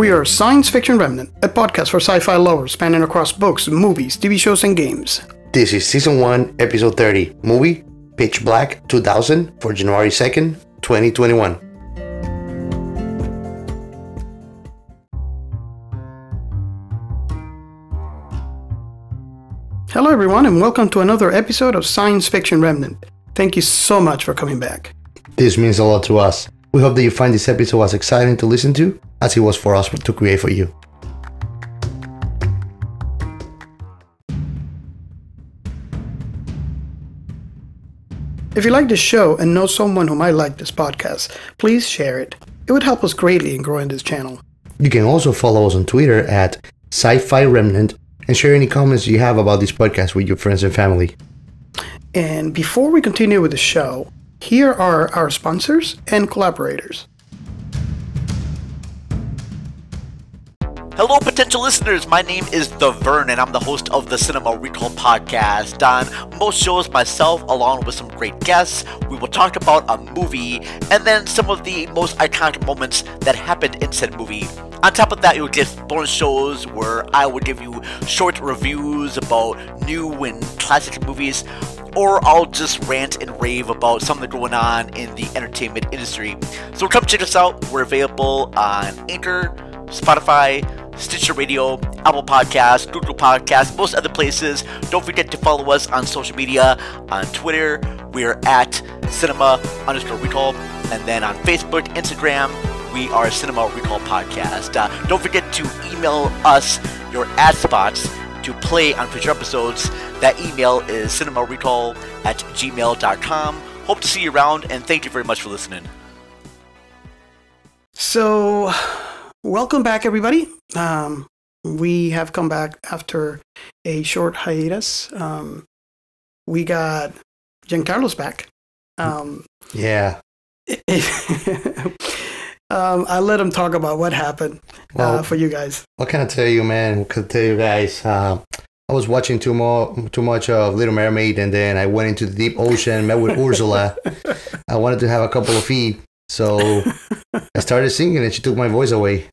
We are Science Fiction Remnant, a podcast for sci fi lovers spanning across books, movies, TV shows, and games. This is season 1, episode 30, movie Pitch Black 2000 for January 2nd, 2021. Hello, everyone, and welcome to another episode of Science Fiction Remnant. Thank you so much for coming back. This means a lot to us. We hope that you find this episode as exciting to listen to as it was for us to create for you. If you like this show and know someone who might like this podcast, please share it. It would help us greatly in growing this channel. You can also follow us on Twitter at Sci-Fi Remnant and share any comments you have about this podcast with your friends and family. And before we continue with the show, here are our sponsors and collaborators. Hello, potential listeners. My name is The Vern, and I'm the host of the Cinema Recall podcast. On most shows, myself, along with some great guests, we will talk about a movie and then some of the most iconic moments that happened in said movie. On top of that, you'll get bonus shows where I will give you short reviews about new and classic movies, or I'll just rant and rave about something going on in the entertainment industry. So come check us out. We're available on Anchor, Spotify, Stitcher Radio, Apple Podcasts, Google Podcasts, most other places. Don't forget to follow us on social media. On Twitter, we're at cinema underscore recall. And then on Facebook, Instagram, we are Cinema Recall Podcast. Uh, don't forget to email us your ad spots to play on future episodes. That email is cinemarecall at gmail.com. Hope to see you around, and thank you very much for listening. So, welcome back, everybody. Um, we have come back after a short hiatus. Um, we got Giancarlo's back. Um, Yeah. um, I let him talk about what happened uh, for you guys. What can I tell you, man? What can I tell you guys? Uh, I was watching too more, too much of Little Mermaid, and then I went into the deep ocean, met with Ursula. I wanted to have a couple of feet, so I started singing, and she took my voice away.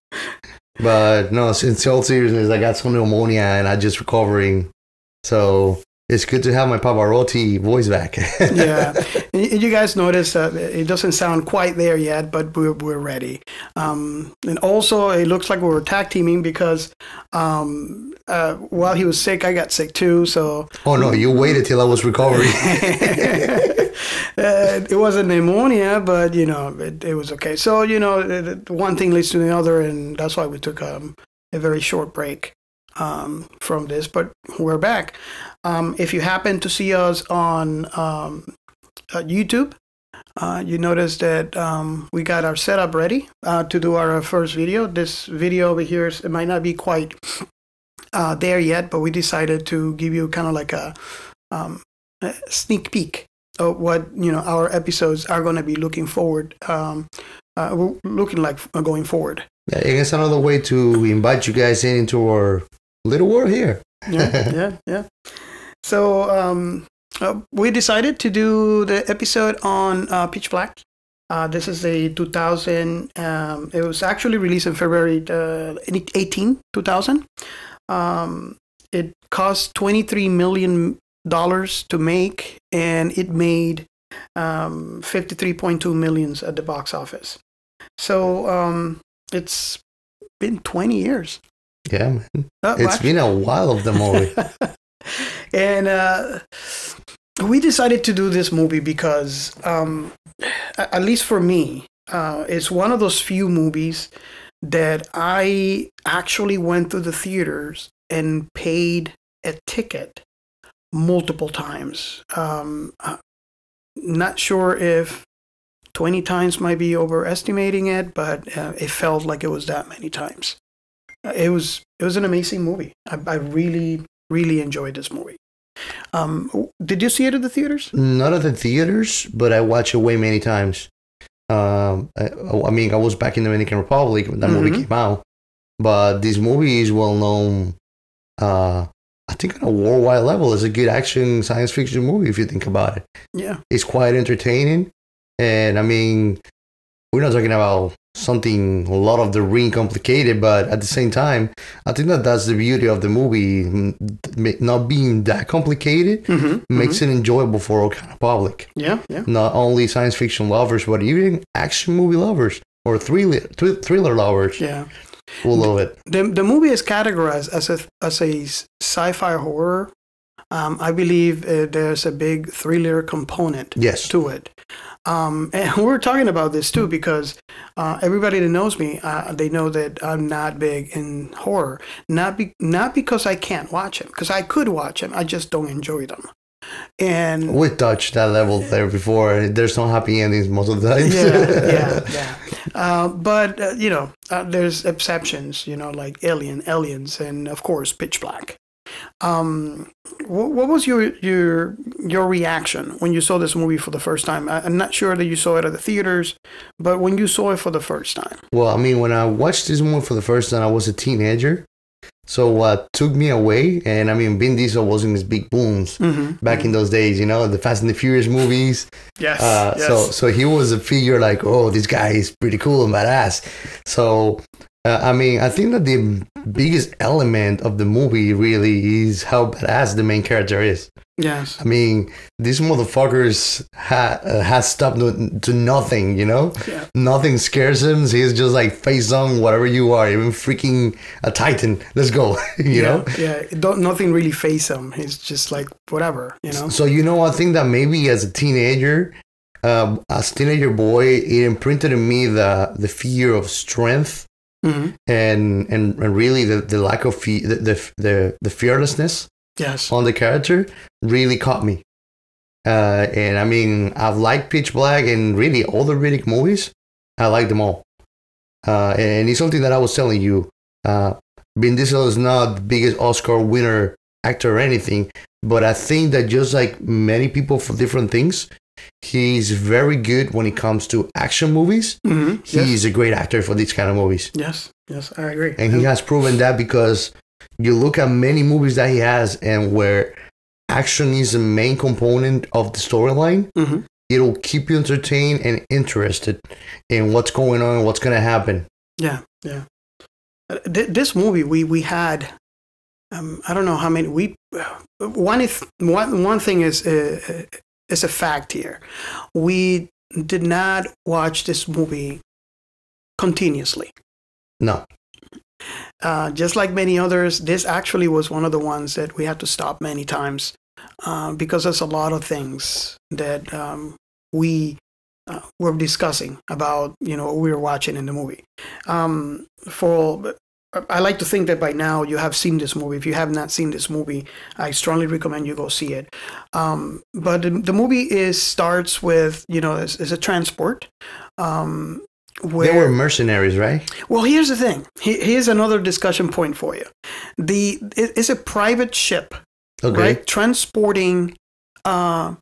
But no, in all seriousness, I got some pneumonia, and I'm just recovering. So it's good to have my Pavarotti voice back. yeah, and you guys notice that it doesn't sound quite there yet, but we're, we're ready. Um, and also, it looks like we were tag teaming because um, uh, while he was sick, I got sick too. So oh no, you waited till I was recovering. uh, it wasn't pneumonia, but you know, it, it was okay. So you know, it, it- one thing leads to the other, and that's why we took um, a very short break um, from this. But we're back. Um, if you happen to see us on um, uh, YouTube, uh, you notice that um, we got our setup ready uh, to do our first video. This video over here is, it might not be quite uh, there yet, but we decided to give you kind of like a, um, a sneak peek of what you know our episodes are going to be looking forward, um, uh, looking like uh, going forward. I guess another way to invite you guys in into our little world here. yeah, yeah, yeah. So um, uh, we decided to do the episode on uh, Pitch Black. Uh, this is a 2000. Um, it was actually released in February uh, 18, 2000. Um, it cost 23 million dollars to make, and it made um, 53.2 millions at the box office. So um, it's been 20 years. Yeah, man. Uh, It's been a while of the movie. and uh, we decided to do this movie because, um, at least for me, uh, it's one of those few movies that I actually went to the theaters and paid a ticket multiple times. Um, uh, not sure if 20 times might be overestimating it, but uh, it felt like it was that many times. Uh, It was it was an amazing movie. I, I really really enjoyed this movie. Um, did you see it at the theaters? Not at the theaters, but I watched it way many times. Um, I, I mean, I was back in the Dominican Republic when that movie Mhm. came out, but this movie is well known. Uh, I think on a worldwide level, it's a good action science fiction movie if you think about it. Yeah, It's quite entertaining, and I mean, we're not talking about something a lot of the ring complicated, but at the same time, I think that that's the beauty of the movie, not being that complicated Mm-hmm. makes it enjoyable for all kind of public. Yeah, yeah. Not only science fiction lovers, but even action movie lovers or thriller thriller lovers Yeah. will love it. The, the movie is categorized as a, as a sci-fi horror. Um, I believe uh, there's a big thriller component Yes. to it. Um, and we're talking about this too because uh, everybody that knows me, uh, they know that I'm not big in horror. Not be, not because I can't watch them, because I could watch them. I just don't enjoy them. And We touched that level there before. There's no happy endings most of the time. yeah, yeah, yeah. Uh, but uh, you know, uh, there's exceptions. You know, like Alien, Aliens, and of course, Pitch Black. Um, what, what was your your your reaction when you saw this movie for the first time? I, I'm not sure that you saw it at the theaters, but when you saw it for the first time, Well, I mean, when I watched this movie for the first time, I was a teenager. So what took me away, and I mean, Vin Diesel was in his big booms mm-hmm. back in those days, you know, the Fast and the Furious movies. yes, Uh, yes. So, so he was a figure like, oh, this guy is pretty cool and badass. So, uh, I mean, I think that the biggest element of the movie really is how badass the main character is. yes, I mean, these motherfuckers ha- uh, has stopped no- to nothing, you know? Yeah. Nothing scares him. He's just like face on whatever you are, even freaking a titan. Let's go, you yeah, know? yeah. Don't, nothing really face him. He's just like whatever, you know. So, you know, I think that maybe as a teenager, um, as a teenager boy, it imprinted in me the, the fear of strength hmm and, and, and really the, the lack of fe- the, the, the, the fearlessness Yes, on the character really caught me. Uh, and I mean, I've liked Pitch Black and really all the Riddick movies. I like them all. Uh, and it's something that I was telling you. Uh, Vin Diesel is not the biggest Oscar winner actor or anything, but I think that just like many people for different things, he's very good when it comes to action movies. hmm He yes, is a great actor for these kind of movies. yes, yes. I agree. And he has proven that because you look at many movies that he has and where action is the main component of the storyline, Mhm. it'll keep you entertained and interested in what's going on, what's going to happen. Yeah, yeah. Uh, th- this movie, we we had, um, I don't know how many. We one if one one thing is uh, is a fact here. We did not watch this movie continuously. No. Uh, just like many others, this actually was one of the ones that we had to stop many times uh, because there's a lot of things that um, we uh, were discussing about, you know, what we were watching in the movie. Um, for I like to think that by now you have seen this movie. If you have not seen this movie, I strongly recommend you go see it. Um, but the, the movie is starts with you know it's, it's a transport. Um, where They were mercenaries, right? well, here's the thing. Here's another discussion point for you. The it's a private ship, Okay. right, transporting uh,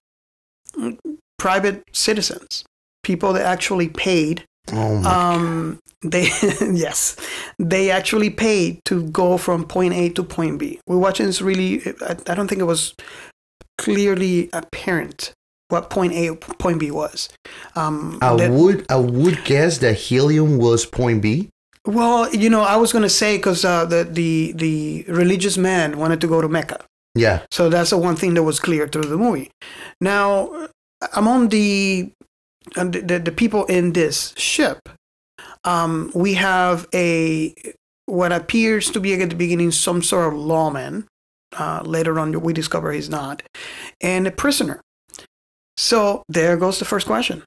private citizens, people that actually paid. Oh my Um, they yes, they actually paid to go from point A to point B. We're watching this really. I, I don't think it was clearly apparent what point A point B was. Um, I that- would I would guess that helium was point B. Well, you know, I was going to say because uh, the the the religious man wanted to go to Mecca, Yeah. so that's the one thing that was clear through the movie. Now, among the uh, the, the, the people in this ship, um, we have a what appears to be at the beginning some sort of lawman. Uh, later on, we discover he's not, and a prisoner. So there goes the first question.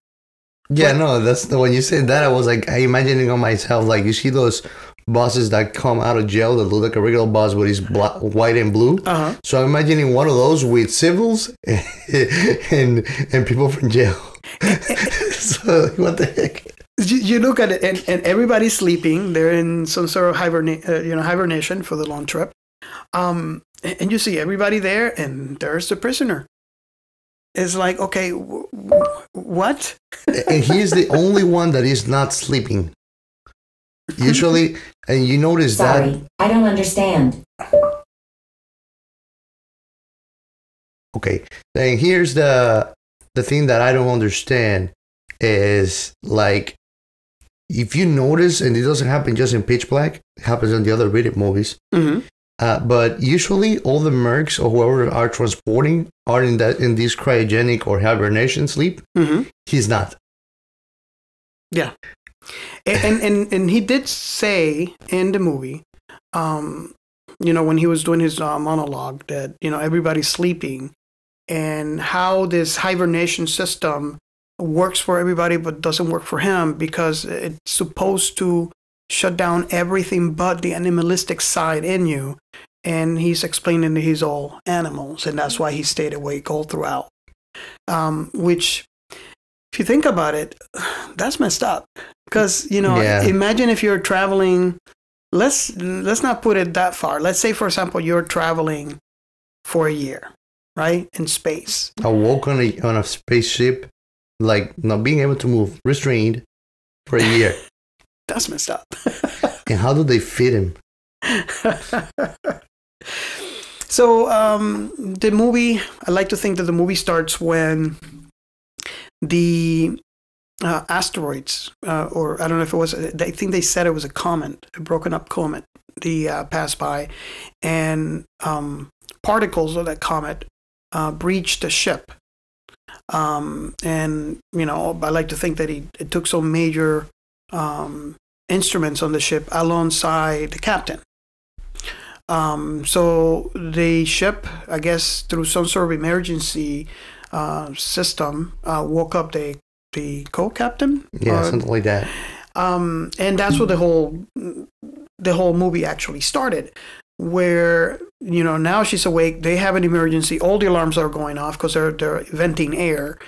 Yeah, no, that's the when you said that I was like I imagining on myself like you see those bosses that come out of jail that look like a regular boss but he's black, white and blue. Uh huh. So I'm imagining one of those with civils and and people from jail. so what the heck? you, you look at it and, and everybody's sleeping they're in some sort of hiberna- uh, you know hibernation for the long trip um, and, and you see everybody there and there's the prisoner it's like okay w- w- what And he's the only one that is not sleeping. Usually, and you notice that Sorry, I don't understand. Okay. Then here's the the thing that I don't understand is like if you notice, and it doesn't happen just in Pitch Black, it happens in the other Riddick movies. hmm Uh, but usually, all the mercs or whoever are transporting are in that in this cryogenic or hibernation sleep. hmm He's not. And, and and and he did say in the movie, um, you know, when he was doing his uh, monologue, that you know everybody's sleeping, and how this hibernation system works for everybody but doesn't work for him because it's supposed to shut down everything but the animalistic side in you. And he's explaining that he's all animals, and that's why he stayed awake all throughout. Um, which, if you think about it, that's messed up. Because you know, Yeah. imagine if you're traveling. Let's let's not put it that far. Let's say, for example, you're traveling for a year, right, in space. I woke on a on a spaceship, like not being able to move, restrained for a year. That's messed up. and how do they fit him? so um, the movie, I like to think that the movie starts when the uh, asteroids, uh, or I don't know if it was, I think they said it was a comet, a broken up comet, the uh, passed by, and um, particles of that comet uh, breached the ship. Um, and you know, I like to think that he it took some major um, instruments on the ship alongside the captain. Um, so the ship, I guess, through some sort of emergency uh, system, uh, woke up the the co-captain. Yeah, Or- something like that. um, and that's where the whole the whole movie actually started where you know now she's awake they have an emergency all the alarms are going off because they're they're venting air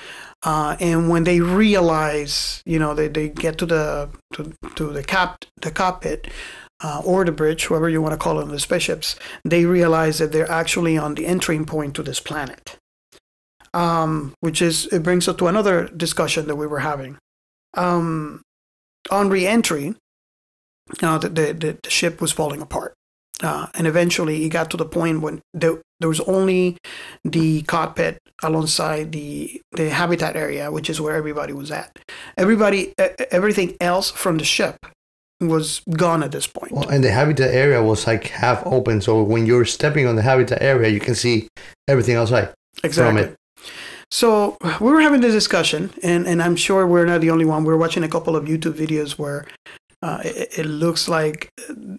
uh, and when they realize you know they, they get to the to, to the cap the cockpit uh, or the bridge whoever you want to call them the spaceships they realize that they're actually on the entering point to this planet um, which is it brings us to another discussion that we were having um, on re-entry, uh, the, the, the, the ship was falling apart. Uh, and eventually it got to the point when there, there was only the cockpit alongside the, the habitat area, which is where everybody was at. Everybody, everything else from the ship was gone at this point. Well, and the habitat area was like half open, so when you're stepping on the habitat area, you can see everything outside. exactly. it. So we were having this discussion, and, and I'm sure we're not the only one. We're watching a couple of YouTube videos where uh, it, it looks like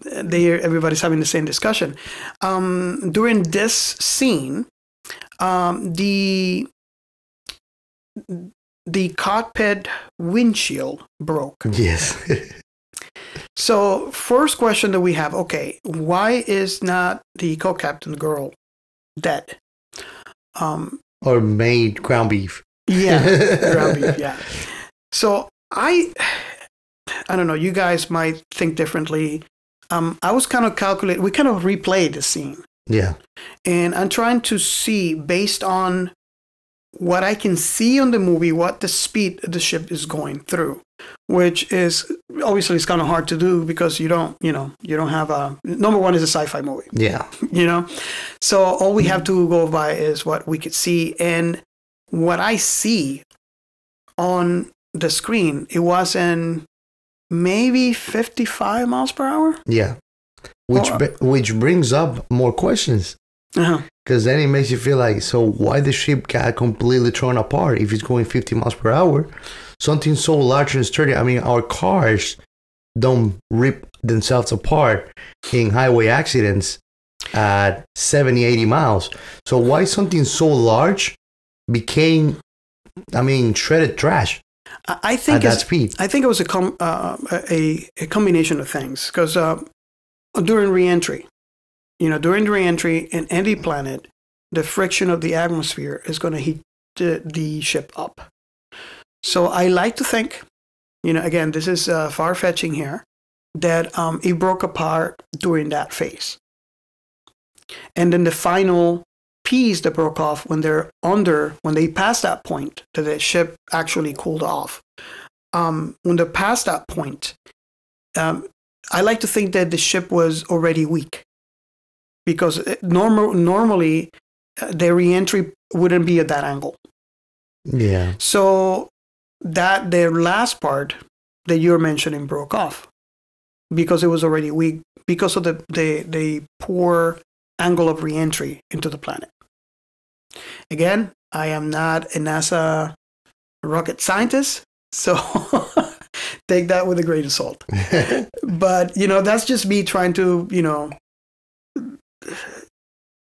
they everybody's having the same discussion. Um, during this scene, um, the the cockpit windshield broke. Yes. So first question that we have: Okay, why is not the co-captain girl dead? Um, or made ground beef. Yeah, ground beef. Yeah. So I, I don't know. You guys might think differently. Um, I was kind of calculating. We kind of replayed the scene, Yeah. and I'm trying to see based on what I can see on the movie what the speed the ship is going through, which is obviously it's kind of hard to do because you don't, you know, you don't have a number one is a sci-fi movie Yeah. you know so all we have to go by is what we could see and what i see on the screen it was in maybe 55 miles per hour Yeah. Which Oh. br- which brings up more questions uh-huh. because then it makes you feel like so why the ship got completely torn apart if it's going 50 miles per hour? Something so large and sturdy. I mean, our cars don't rip themselves apart in highway accidents at 70, 80 miles. So why something so large became, I mean, shredded trash I, I at think that speed? i think it was a com- uh, a, a combination of things because uh, during reentry you know during the reentry in any planet the friction of the atmosphere is going to heat the, the ship up so i like to think you know again this is uh, far fetching here that um, it broke apart during that phase and then the final piece that broke off when they're under when they passed that point that the ship actually cooled off um, when they're past that point um, i like to think that the ship was already weak because normal, normally uh, the reentry wouldn't be at that angle Yeah. so that their last part that you're mentioning broke off because it was already weak because of the, the, the poor angle of reentry into the planet. Again, I am not a NASA rocket scientist, so take that with a grain of salt. but, you know, that's just me trying to, you know,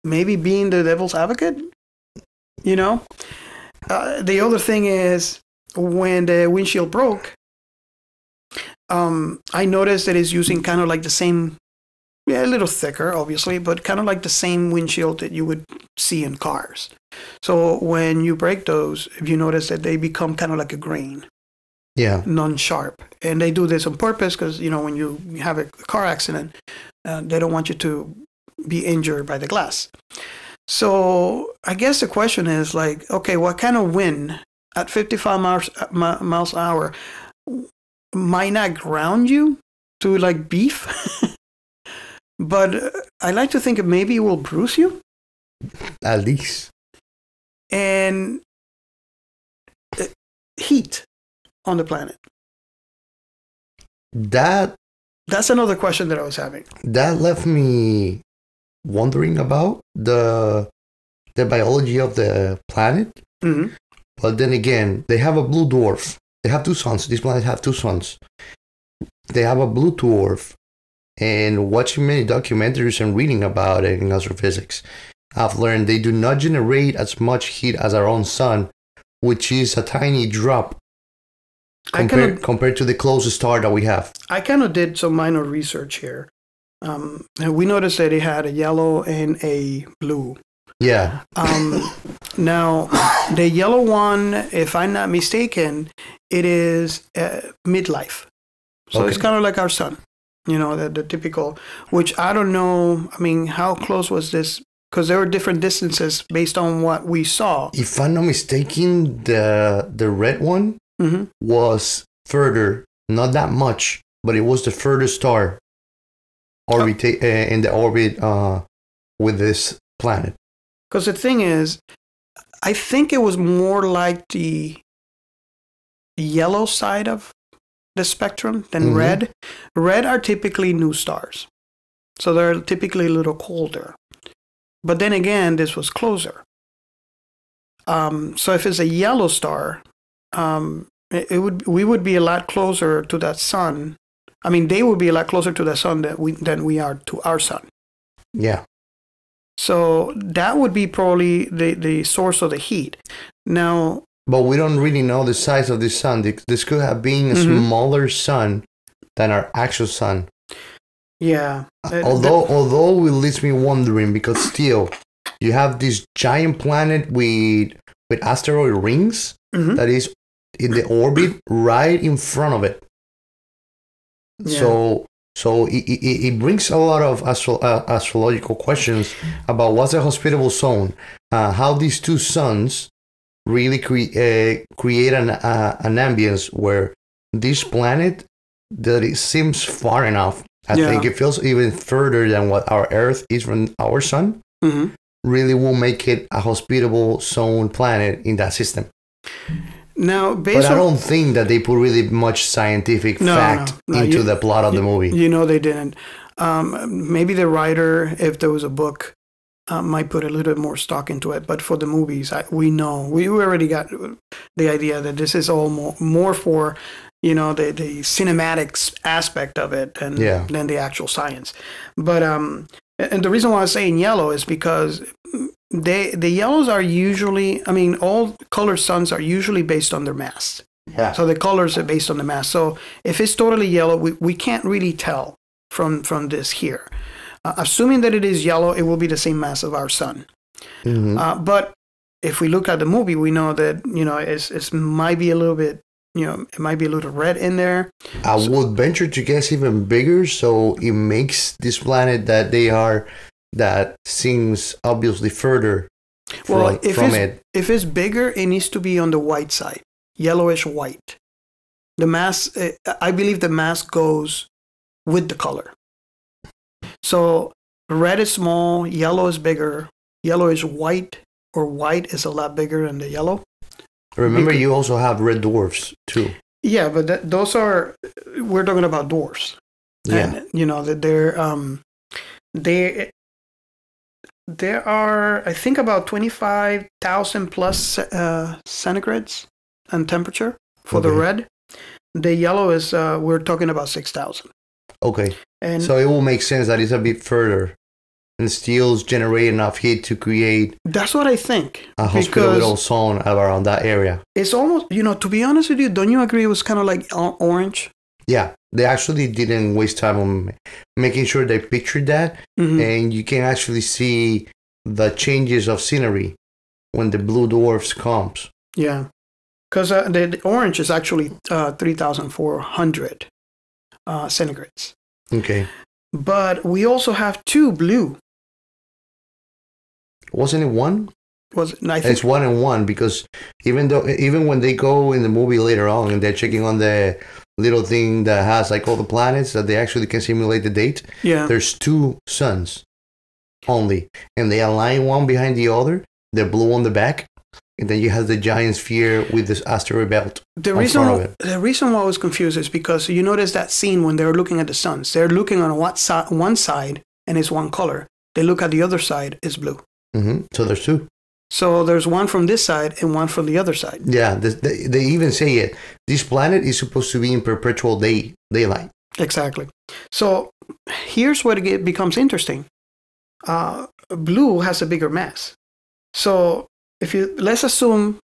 maybe being the devil's advocate, you know? Uh, the other thing is when the windshield broke, um, I noticed that it's using kind of like the same, yeah, a little thicker, obviously, but kind of like the same windshield that you would see in cars. So when you break those, if you notice that they become kind of like a grain, yeah. non-sharp, and they do this on purpose because you know when you have a car accident, uh, they don't want you to be injured by the glass. So I guess the question is like, okay, what kind of wind at 55 miles miles an hour might not ground you to like beef, but I like to think maybe it maybe will bruise you. At least. And uh, heat on the planet. That that's another question that I was having. That left me wondering about the the biology of the planet. Mm-hmm. But then again, they have a blue dwarf. They have two suns. These planets have two suns. They have a blue dwarf. And watching many documentaries and reading about it in astrophysics, I've learned they do not generate as much heat as our own sun, which is a tiny drop compared, kinda, compared to the closest star that we have. I kind of did some minor research here. Um, we noticed that it had a yellow and a blue. Yeah. Um, now, the yellow one, if I'm not mistaken, it is uh, midlife. So okay. it's kind of like our sun, you know, the, the typical, which I don't know. I mean, how close was this? Because there were different distances based on what we saw. If I'm not mistaken, the the red one mm-hmm. was further, not that much, but it was the furthest star orbit oh. uh, in the orbit uh, with this planet. Because the thing is, I think it was more like the yellow side of the spectrum than mm-hmm. red. Red are typically new stars, so they're typically a little colder. But then again, this was closer. Um, so if it's a yellow star, um, it, it, would we would be a lot closer to that sun. I mean, they would be a lot closer to the sun than we than we are to our sun. Yeah. So that would be probably the, the source of the heat. Now, but we don't really know the size of the sun. This could have been a mm-hmm. smaller sun than our actual sun. Yeah. Uh, although, the, although it leaves me wondering because still, you have this giant planet with with asteroid rings mm-hmm. that is in the orbit right in front of it. Yeah. So so it, it, it, brings a lot of astro, uh, astrological questions about what's a hospitable zone, uh, how these two suns really cre- uh, create an, uh, an ambience where this planet that it seems far enough. I yeah. think it feels even further than what our Earth is from our sun. Mm-hmm. Really will make it a hospitable zone planet in that system. Now, but I don't think that they put really much scientific no, fact no, no. into you, the plot of you, the movie. You know, they didn't. Um, maybe the writer, if there was a book, uh, might put a little bit more stock into it. But for the movies, I, we know we already got the idea that this is all more, more for you know the the cinematics aspect of it than yeah. than the actual science. But um, and the reason why I'm saying yellow is because they the yellows are usually i mean all color suns are usually based on their mass yeah so the colors are based on the mass so if it's totally yellow we, we can't really tell from from this here uh, assuming that it is yellow it will be the same mass of our sun mm-hmm. uh, but if we look at the movie we know that you know it's, it might be a little bit you know it might be a little red in there i so, would venture to guess even bigger so it makes this planet that they are that seems obviously further well, from, if from it's, it. If it's bigger, it needs to be on the white side, yellowish white. The mass, eh, I believe the mass goes with the color. So red is small, yellow is bigger, yellow is white, or white is a lot bigger than the yellow. Remember, because, you also have red dwarfs too. Yeah, but that, those are we're talking about dwarfs. Yeah. And, you know that they're um they there are I think about twenty five thousand plus uh, centigrades and temperature for the red. The yellow is uh, we're talking about six thousand. Okay. And So it will make sense that it's a bit further. And steels generate enough heat to create that's what I think. a hospital zone around that area. it's almost you know to be honest with you, don't you agree? It was kind of like orange. Yeah, they actually didn't waste time on making sure they pictured that, Mhm. and you can actually see the changes of scenery when the blue dwarfs comes. Yeah, because uh, the, the orange is actually uh, three thousand four hundred uh, centigrades. Okay, But we also have two blue. wasn't it one? Was it? Think It's one and one because even though even when they go in the movie later on and they're checking on the little thing that has like all the planets that they actually can simulate the date, yeah. there's two suns only, and they align one behind the other. They're blue on the back, and then you have the giant sphere with this asteroid belt. The reason front of it. the reason why I was confused is because you notice that scene when they're looking at the suns. They're looking on what si- one side and it's one color. They look at the other side, it's blue. hmm So there's two. So there's one from this side and one from the other side. Yeah, they, they even say it. This planet is supposed to be in perpetual day daylight. Exactly. So here's where it becomes interesting. Uh, blue has a bigger mass. So if you let's assume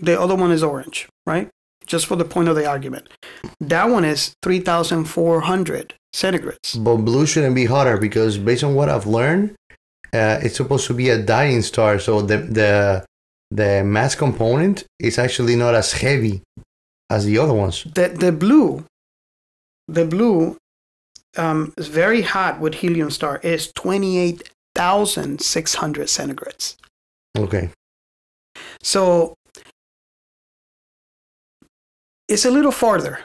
the other one is orange, right? Just for the point of the argument, that one is three thousand four hundred centigrades. But blue shouldn't be hotter because based on what I've learned, uh, it's supposed to be a dying star. So the the the mass component is actually not as heavy as the other ones. The the blue, the blue, um, is very hot with helium star is twenty eight thousand six hundred centigrades. Okay. So it's a little farther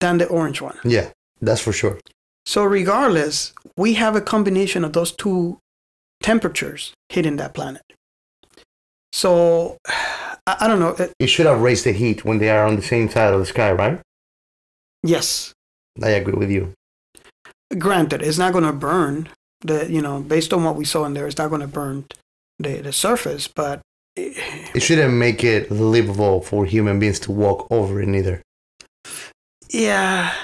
than the orange one. Yeah, that's for sure. So regardless, we have a combination of those two temperatures hitting that planet. So I, I don't know. It, It should have raised the heat when they are on the same side of the sky, right? yes, I agree with you. granted, it's not going to burn the you know based on what we saw in there, it's not going to burn the the surface, but It shouldn't make it livable for human beings to walk over it either. yeah,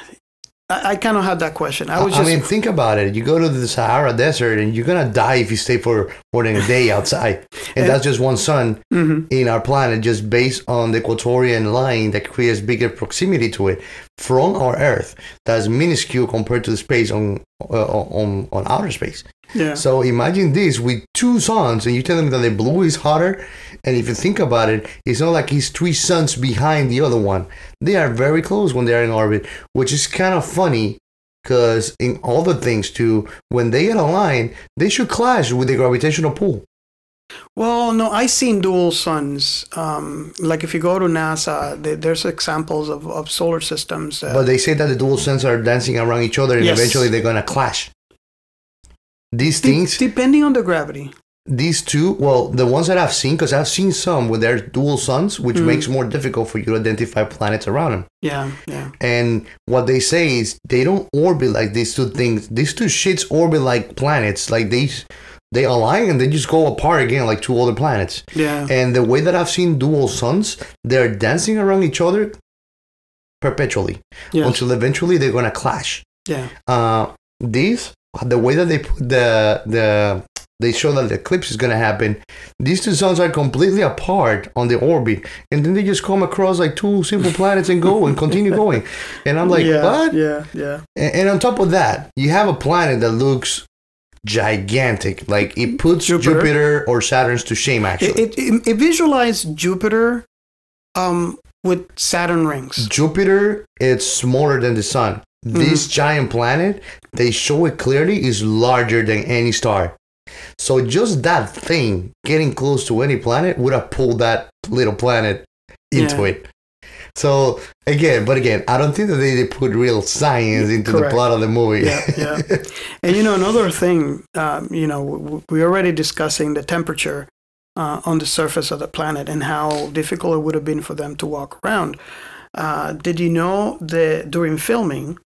I, I kind of had that question. I was I just mean, think about it. You go to the Sahara Desert and you're gonna die if you stay for more than a day outside, and that's just one sun Mhm. in our planet, just based on the equatorial line that creates bigger proximity to it from our Earth. That's minuscule compared to the space on uh, on on outer space. Yeah. So imagine this with two suns, and you tell them that the blue is hotter. And if you think about it, it's not like he's three suns behind the other one. They are very close when they're in orbit, which is kind of funny because in all the things too, when they get aligned, they should clash with the gravitational pull. Well, no, I've seen dual suns. Um, like if you go to NASA, th- there's examples of, of solar systems. Uh, But they say that the dual suns are dancing around each other, and Yes. eventually they're gonna clash. These de- things, depending on the gravity. these two, well, the ones that I've seen, because I've seen some with their dual suns, which Mm. makes more difficult for you to identify planets around them. Yeah, yeah, And what they say is they don't orbit like these two things. These two shits orbit like planets. Like they they align and they just go apart again like two other planets. yeah. And the way that I've seen dual suns, they're dancing around each other perpetually Yeah, until eventually they're gonna clash. yeah, Uh, these the way that they put the the they show that the eclipse is gonna happen. These two suns are completely apart on the orbit, and then they just come across like two simple planets and go and continue going. And I'm like, yeah, what? Yeah, yeah. And, and on top of that, you have a planet that looks gigantic. Like it puts Jupiter. Jupiter, or Saturn's to shame. Actually, It, it, it visualized Jupiter um, with Saturn rings. Jupiter it's smaller than the sun. This giant planet, they show it clearly, is larger than any star. So just that thing getting close to any planet would have pulled that little planet into Yeah. it. So again, but again, I don't think that they, they put real science into the plot of the movie. Yeah, yeah. And you know, another thing, um, you know, we're already discussing the temperature uh, on the surface of the planet and how difficult it would have been for them to walk around. Uh, did you know that during filming,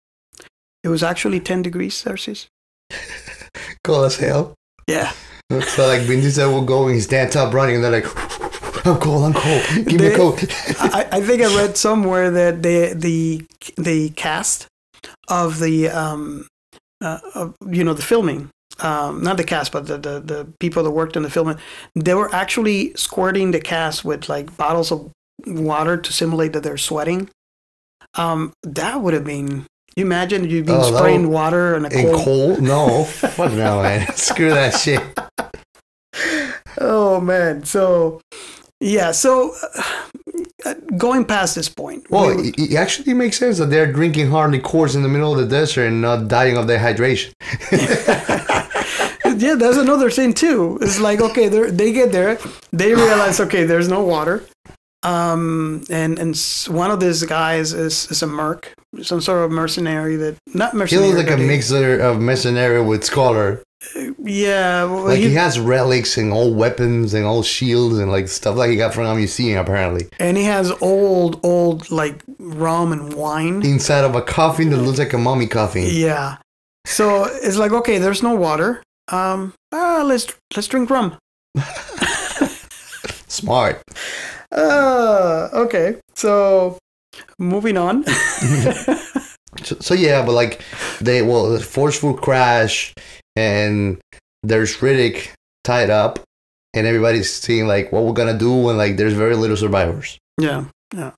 it was actually 10 degrees Celsius? Cold as hell. Yeah. So like Vin Diesel will go and he stands up running and they're like, I'm cold, I'm cold. Give me a coat. I, I think I read somewhere that the the the cast of the um, uh, of, you know the filming, um, not the cast, but the, the the people that worked in the filming, they were actually squirting the cast with like bottles of water to simulate that they're sweating. Um, that would have been. You imagine you being Oh, spraying would- water and a cold. cold? No. Fuck no, man. Screw that shit. Oh man, so yeah, so uh, going past this point. Well, we- it, actually makes sense that they're drinking hard liqueurs in the middle of the desert and not dying of dehydration. yeah, that's another thing too. It's like okay, they they get there, they realize okay, there's no water, um, and and one of these guys is is a merc, some sort of mercenary that not mercenary. He looks like a mixer of mercenary with scholar. Yeah, well, Like he, he- has relics and old weapons and old shields and like stuff like he got from a museum apparently. and he has old old like rum and wine. Inside of a coffin that looks like a mummy coffin. Yeah. So it's like okay, there's no water. Um, ah, let's let's drink rum. Smart. Uh, okay. So moving on. So, so yeah, but like they well, the forceful crash and there's Riddick tied up and everybody's seeing like what we're gonna do and like there's very little survivors. yeah. Yeah.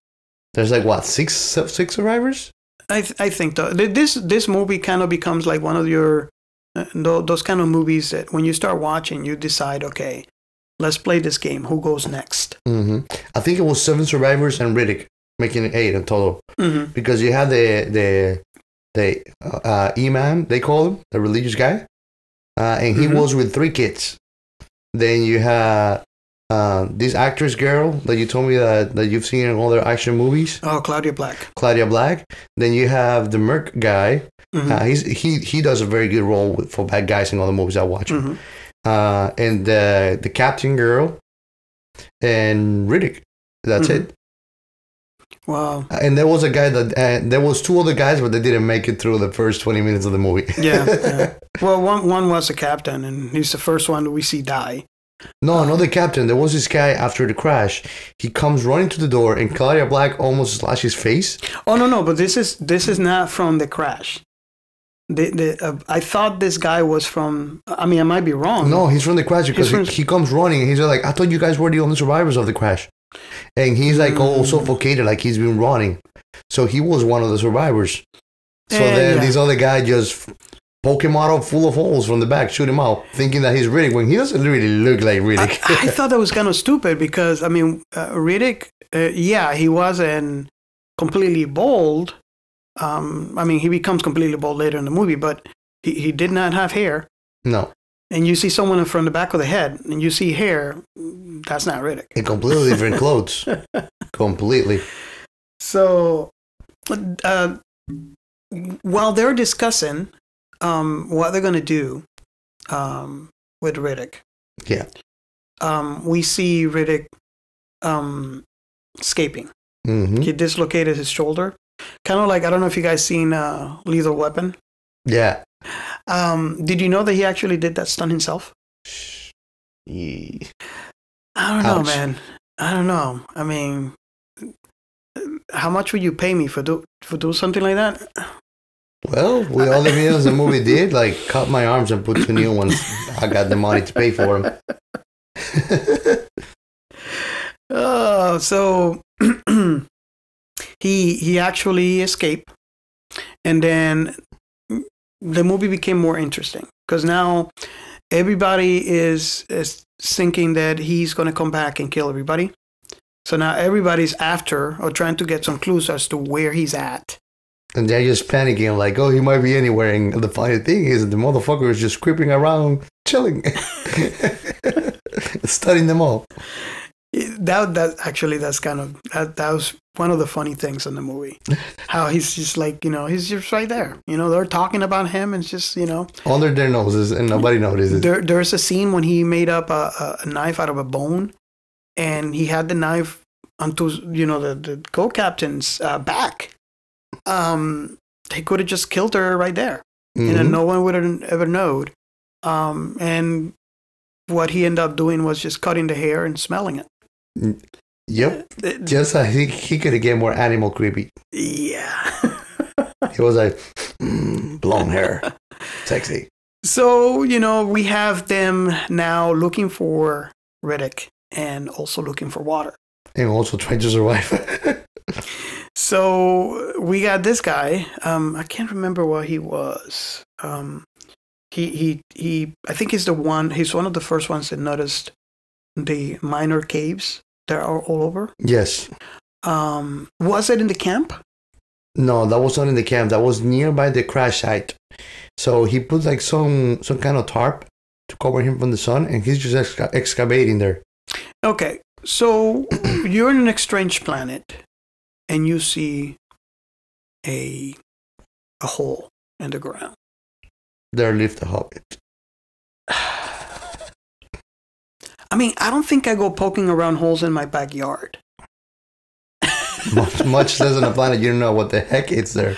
There's like what six six survivors? I th- I think th- this this movie kind of becomes like one of your uh, those kind of movies that when you start watching you decide okay let's play this game who goes next hmm I think it was seven survivors and Riddick making it eight in total mm-hmm. because you had the the the uh, imam they call him the religious guy, uh, and he Mhm. was with three kids. Then you had uh, this actress girl that you told me that, that you've seen in all their action movies, oh Claudia Black Claudia Black. Then you have the Merc guy. Mhm. Uh, he's he he does a very good role with, for bad guys in all the movies I watch. Mhm. Uh, and the the captain girl and Riddick. That's Mhm. it. wow And there was a guy that uh, there was two other guys, but they didn't make it through the first twenty minutes of the movie. yeah, yeah. well one one was the captain and he's the first one that we see die no, not the captain. There was this guy after the crash. He comes running to the door, and Claudia Black almost slashes his face. oh no no but this is this is not from the crash the, the, uh, I thought this guy was from. I mean, I might be wrong. No, he's from the crash because from- he, he comes running. and He's like, I thought you guys were the only survivors of the crash, and he's like all Mm. suffocated, like he's been running. So he was one of the survivors. So Eh, then yeah. this other guy just poke him out full of holes from the back, shoot him out, thinking that he's Riddick when he doesn't really look like I, Riddick. I thought that was kind of stupid because I mean, uh, Riddick, uh, yeah, he wasn't completely bald. Um, I mean, he becomes completely bald later in the movie, but he, he did not have hair. no, And you see someone from the back of the head, and you see hair. That's not Riddick. in completely different clothes. completely. So, uh, while they're discussing um, what they're going to do um, with Riddick, Yeah. um, we see Riddick um, escaping. hmm He dislocated his shoulder, kind of like I don't know if you guys seen uh, Lethal Weapon. Yeah. Um, did you know that he actually did that stunt himself? Ye- I don't know, Ouch. man. I don't know. I mean, how much would you pay me for do for do something like that? Well, with all the videos the movie did, like cut my arms and put two new ones. I got the money to pay for them. Oh, so he he actually escaped, and then the movie became more interesting because now everybody is is thinking that he's going to come back and kill everybody. So now everybody's after or trying to get some clues as to where he's at. And they're just panicking, like, oh, he might be anywhere. And the funny thing is, the motherfucker is just creeping around, chilling, studying them all. That that actually that's kind of that that was one of the funny things in the movie. How he's just like you know he's just right there. You know they're talking about him and it's just you know Under their noses, and nobody notices. There, there's a scene when he made up a, a, knife out of a bone, and he had the knife onto you know the the co-captain's uh, back, um, they could have just killed her right there. You know, Mhm. no one would have ever known. Um, and what he ended up doing was just cutting the hair and smelling it. Yep. Just I think he could have get more animal creepy. yeah. He was like, mm, blonde hair, sexy. so you know, we have them now looking for Riddick and also looking for water. And also trying to survive. So we got this guy. Um, I can't remember what he was. Um, he he he. I think he's the one. He's one of the first ones that noticed the minor caves that are all over. yes. Um, was it in the camp? No, that was not in the camp. That was nearby the crash site. So he put like some some kind of tarp to cover him from the sun, and he's just exca- excavating there. Okay, so you're in an strange planet, and you see a a hole in the ground. There lived the hobbit. I mean, I don't think I go poking around holes in my backyard. much, much less on a planet you don't know what the heck it's there.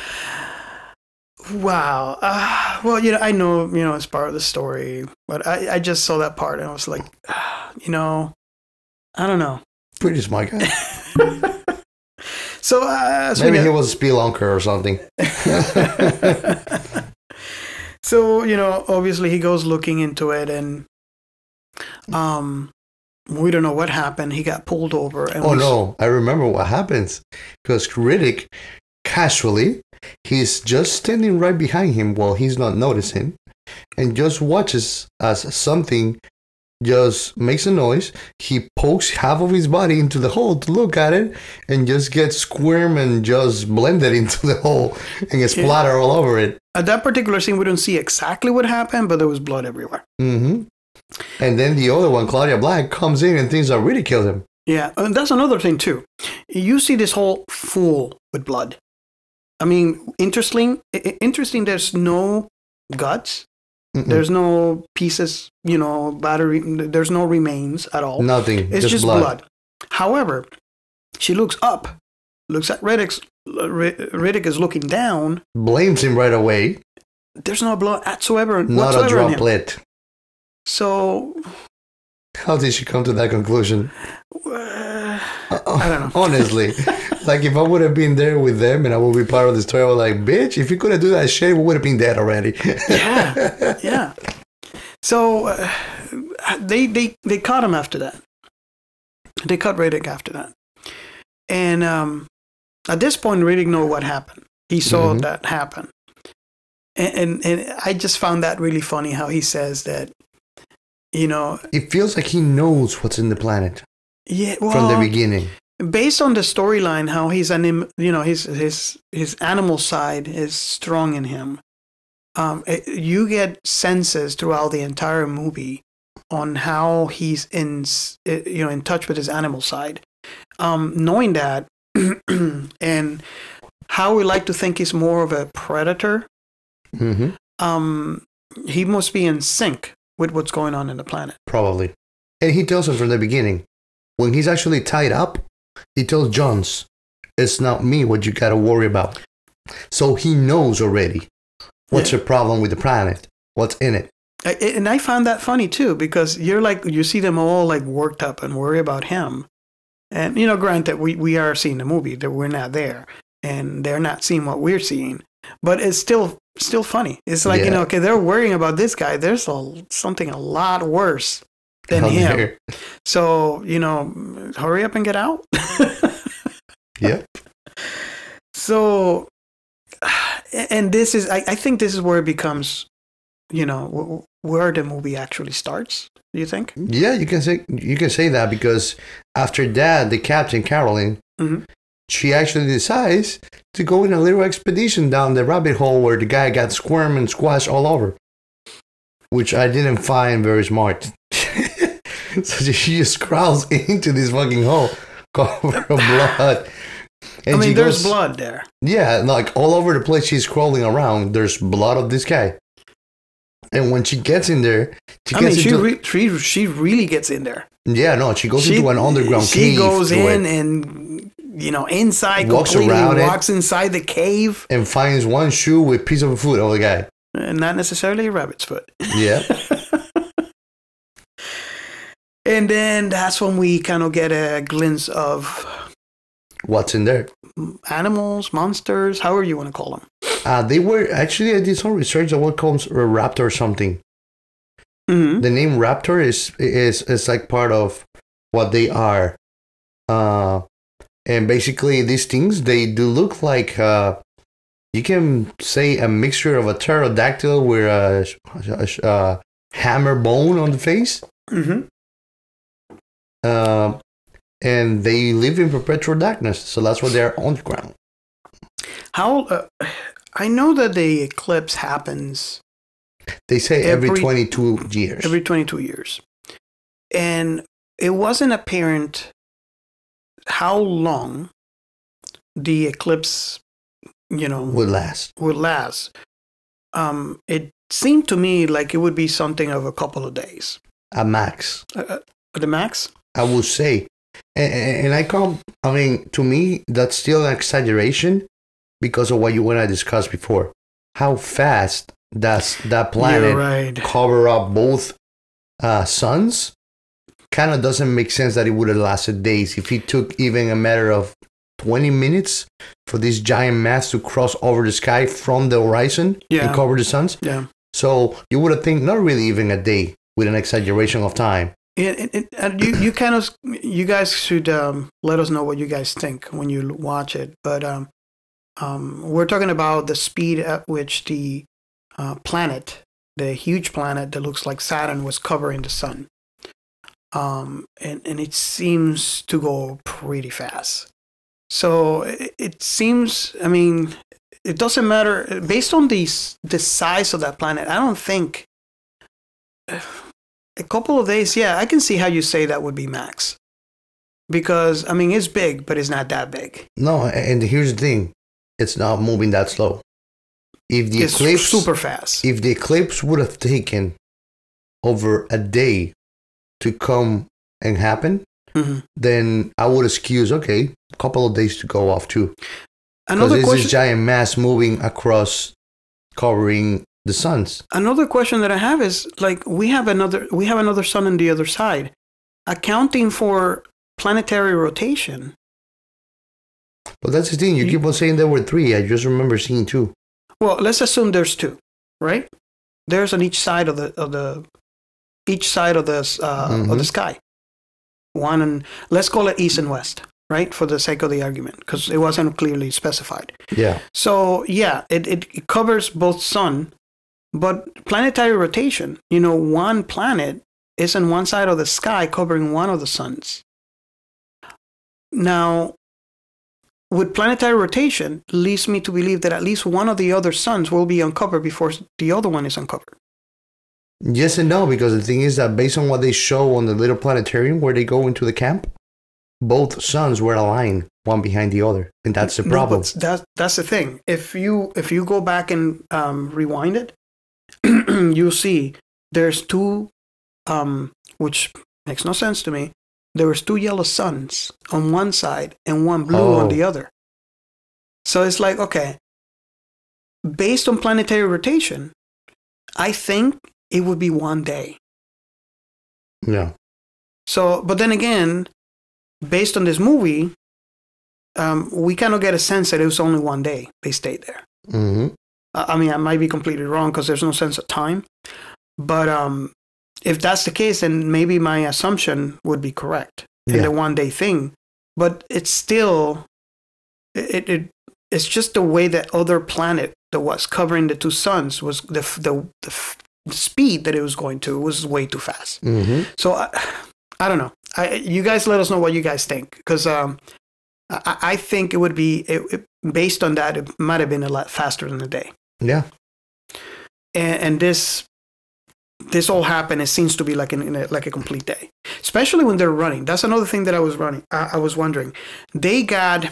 Wow. Uh, well, you know, I know, you know, it's part of the story, but I, I just saw that part and I was like, ah, you know, I don't know. Pretty smart guy. So, uh, we Maybe he was a spelunker or something. so, you know, obviously he goes looking into it and um we don't know what happened. He got pulled over and Oh we- no, I remember what happens. Because Riddick, casually, he's just standing right behind him while he's not noticing and just watches as something just makes a noise. He pokes half of his body into the hole to look at it and just gets squirm and just blended into the hole and gets Yeah. splatter all over it. At that particular scene, we don't see exactly what happened, but there was blood everywhere. hmm And then the other one, Claudia Black, comes in and thinks I really killed him. Yeah, and that's another thing too. You see this whole full with blood. I mean, interesting. Interesting. There's no guts. Mm-mm. There's no pieces. You know, battery. There's no remains at all. Nothing. it's just, blood. blood. However, she looks up, looks at Riddick's. Rid- Riddick is looking down. Blames him right away. There's no blood whatsoever. Not a whatsoever him. droplet. So, How did she come to that conclusion? uh, I don't know. Honestly, like if I would have been there with them and I would be part of the story, I was like, bitch, if you couldn't do that shit, we would have been dead already. Yeah. yeah. So uh, they they they caught him after that. They caught Riddick after that, and um, at this point, Riddick know what happened. He saw Mhm. that happen, and, and and I just found that really funny how he says that, you know, it feels like he knows what's in the planet yeah, well, from the beginning. based on the storyline, how he's an you know his his his animal side is strong in him. Um, it- you get senses throughout the entire movie on how he's in eh, you know in touch with his animal side. Um, knowing that, and how we like to think he's more of a predator. hmm Um, he must be in sync with what's going on in the planet. Probably. And he tells him from the beginning. When he's actually tied up, he tells Johns, it's not me what you got to worry about. So he knows already what's Yeah. your problem with the planet, what's in it. I- and I found that funny too because you're like you see them all like worked up and worry about him, and you know, granted, we we are seeing the movie that we're not there, and they're not seeing what we're seeing, but it's still still funny. It's like you know, okay, they're worrying about this guy. There's a something a lot worse than him. there. So you know, hurry up and get out. Yep. So, and this is, I, I think this is where it becomes, you know, where the movie actually starts. Do you think? Yeah, you can say you can say that because after that, the captain Carolyn, Mhm. She actually decides to go in a little expedition down the rabbit hole where the guy got squirmed and squashed all over, which I didn't find very smart. so she just crawls into this fucking hole covered of blood. And I mean, she there's goes- blood there. Yeah, like all over the place she's crawling around, there's blood of this guy. And when she gets in there, she I gets mean, she, re- she she really gets in there. yeah, no, she goes she, into an underground she cave. She goes in it and you know inside Walks completely around it. walks inside the cave and finds one shoe with piece of food on the guy. and not necessarily a rabbit's foot Yeah, and then that's when we kind of get a glimpse of what's in there? animals monsters however you want to call them Uh, they were actually I did some research on what comes a raptor or something. hmm The name raptor is is is like part of what they are. Uh, and basically these things they do look like uh, you can say a mixture of a pterodactyl with a, a, a hammer bone on the face. hmm Uh, and they live in perpetual darkness, so that's why they're underground. how uh, i know that the eclipse happens They say every, Every- 22 years. every 22 years and it wasn't apparent how long the eclipse you know would last. would last um it seemed to me like it would be something of a couple of days A max. uh, uh, the max I would say. And, and I come, I mean, to me, that's still an exaggeration because of what you and I discussed before. How fast does that planet right cover up both uh, suns? Kind of doesn't make sense that it would have lasted days. If it took even a matter of 20 minutes for this giant mass to cross over the sky from the horizon Yeah. and cover the suns. yeah So you would have think not really even a day with an exaggeration of time. it, it, it, and you, you kind of you guys should um, let us know what you guys think when you watch it but um, um, we're talking about the speed at which the uh, planet the huge planet that looks like saturn was covering the sun um, and, and it seems to go pretty fast so it, it seems i mean it doesn't matter based on the, the size of that planet i don't think a couple of days, yeah, I can see how you say that would be max. Because I mean, it's big, but it's not that big. No, and here's the thing: it's not moving that slow. If the it's eclipse, super fast. if the eclipse would have taken over a day to come and happen, Mhm. then I would excuse okay, a couple of days to go off too, because Another question. this giant mass moving across, covering the suns. Another question that I have is like we have another we have another sun on the other side, accounting for planetary rotation. But that's the thing. You keep on saying there were three. I just remember seeing two. Well, let's assume there's two, right? There's on each side of the of the each side of the uh, of the Mhm. sky. One and let's call it east and west, right, for the sake of the argument, because it wasn't clearly specified. Yeah. So yeah, it, it covers both sun, but planetary rotation. You know, one planet is on one side of the sky covering one of the suns. Now, with planetary rotation, leads me to believe that at least one of the other suns will be uncovered before the other one is uncovered. Yes and no, because the thing is that based on what they show on the little planetarium where they go into the camp, both suns were aligned, one behind the other, and that's the problem. but that, that's the thing. If you if you go back and um, rewind it, you'll see there's two, um, which makes no sense to me. There was two yellow suns on one side and one blue on Oh. the other. So it's like okay, based on planetary rotation, I think it would be one day. yeah. So, but then again, based on this movie, um, we kind of get a sense that it was only one day they stayed there. hmm I I mean, I might be completely wrong because there's no sense of time. But um, if that's the case, then maybe my assumption would be correct in the one day thing. But it's still, it, it it's just the way that other planet that was covering the two suns was the the, the, speed that it was going to was way too fast. hmm So I, I don't know. I, you guys let us know what you guys think because um, I, I think it would be it, it, based on that. It might have been a lot faster than a day Yeah. and, and this this all happened it seems to be like a, like a complete day. Especially when they're running. That's another thing that i was running i, I was wondering. They got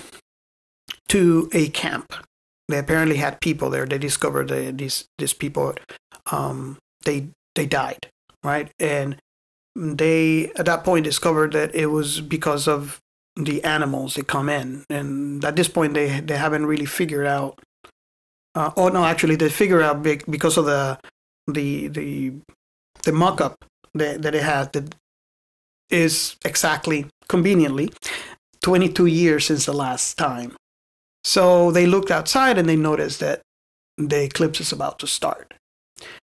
to a camp. They apparently had people there. They discovered the, these these people um, they they died, right? And they at that point discovered that it was because of the animals that come in, and at this point they they haven't really figured out. Uh, oh no, actually they figure out because of the the the the mock-up that, that it has that is exactly conveniently 22 years since the last time. So they looked outside and they noticed that the eclipse is about to start.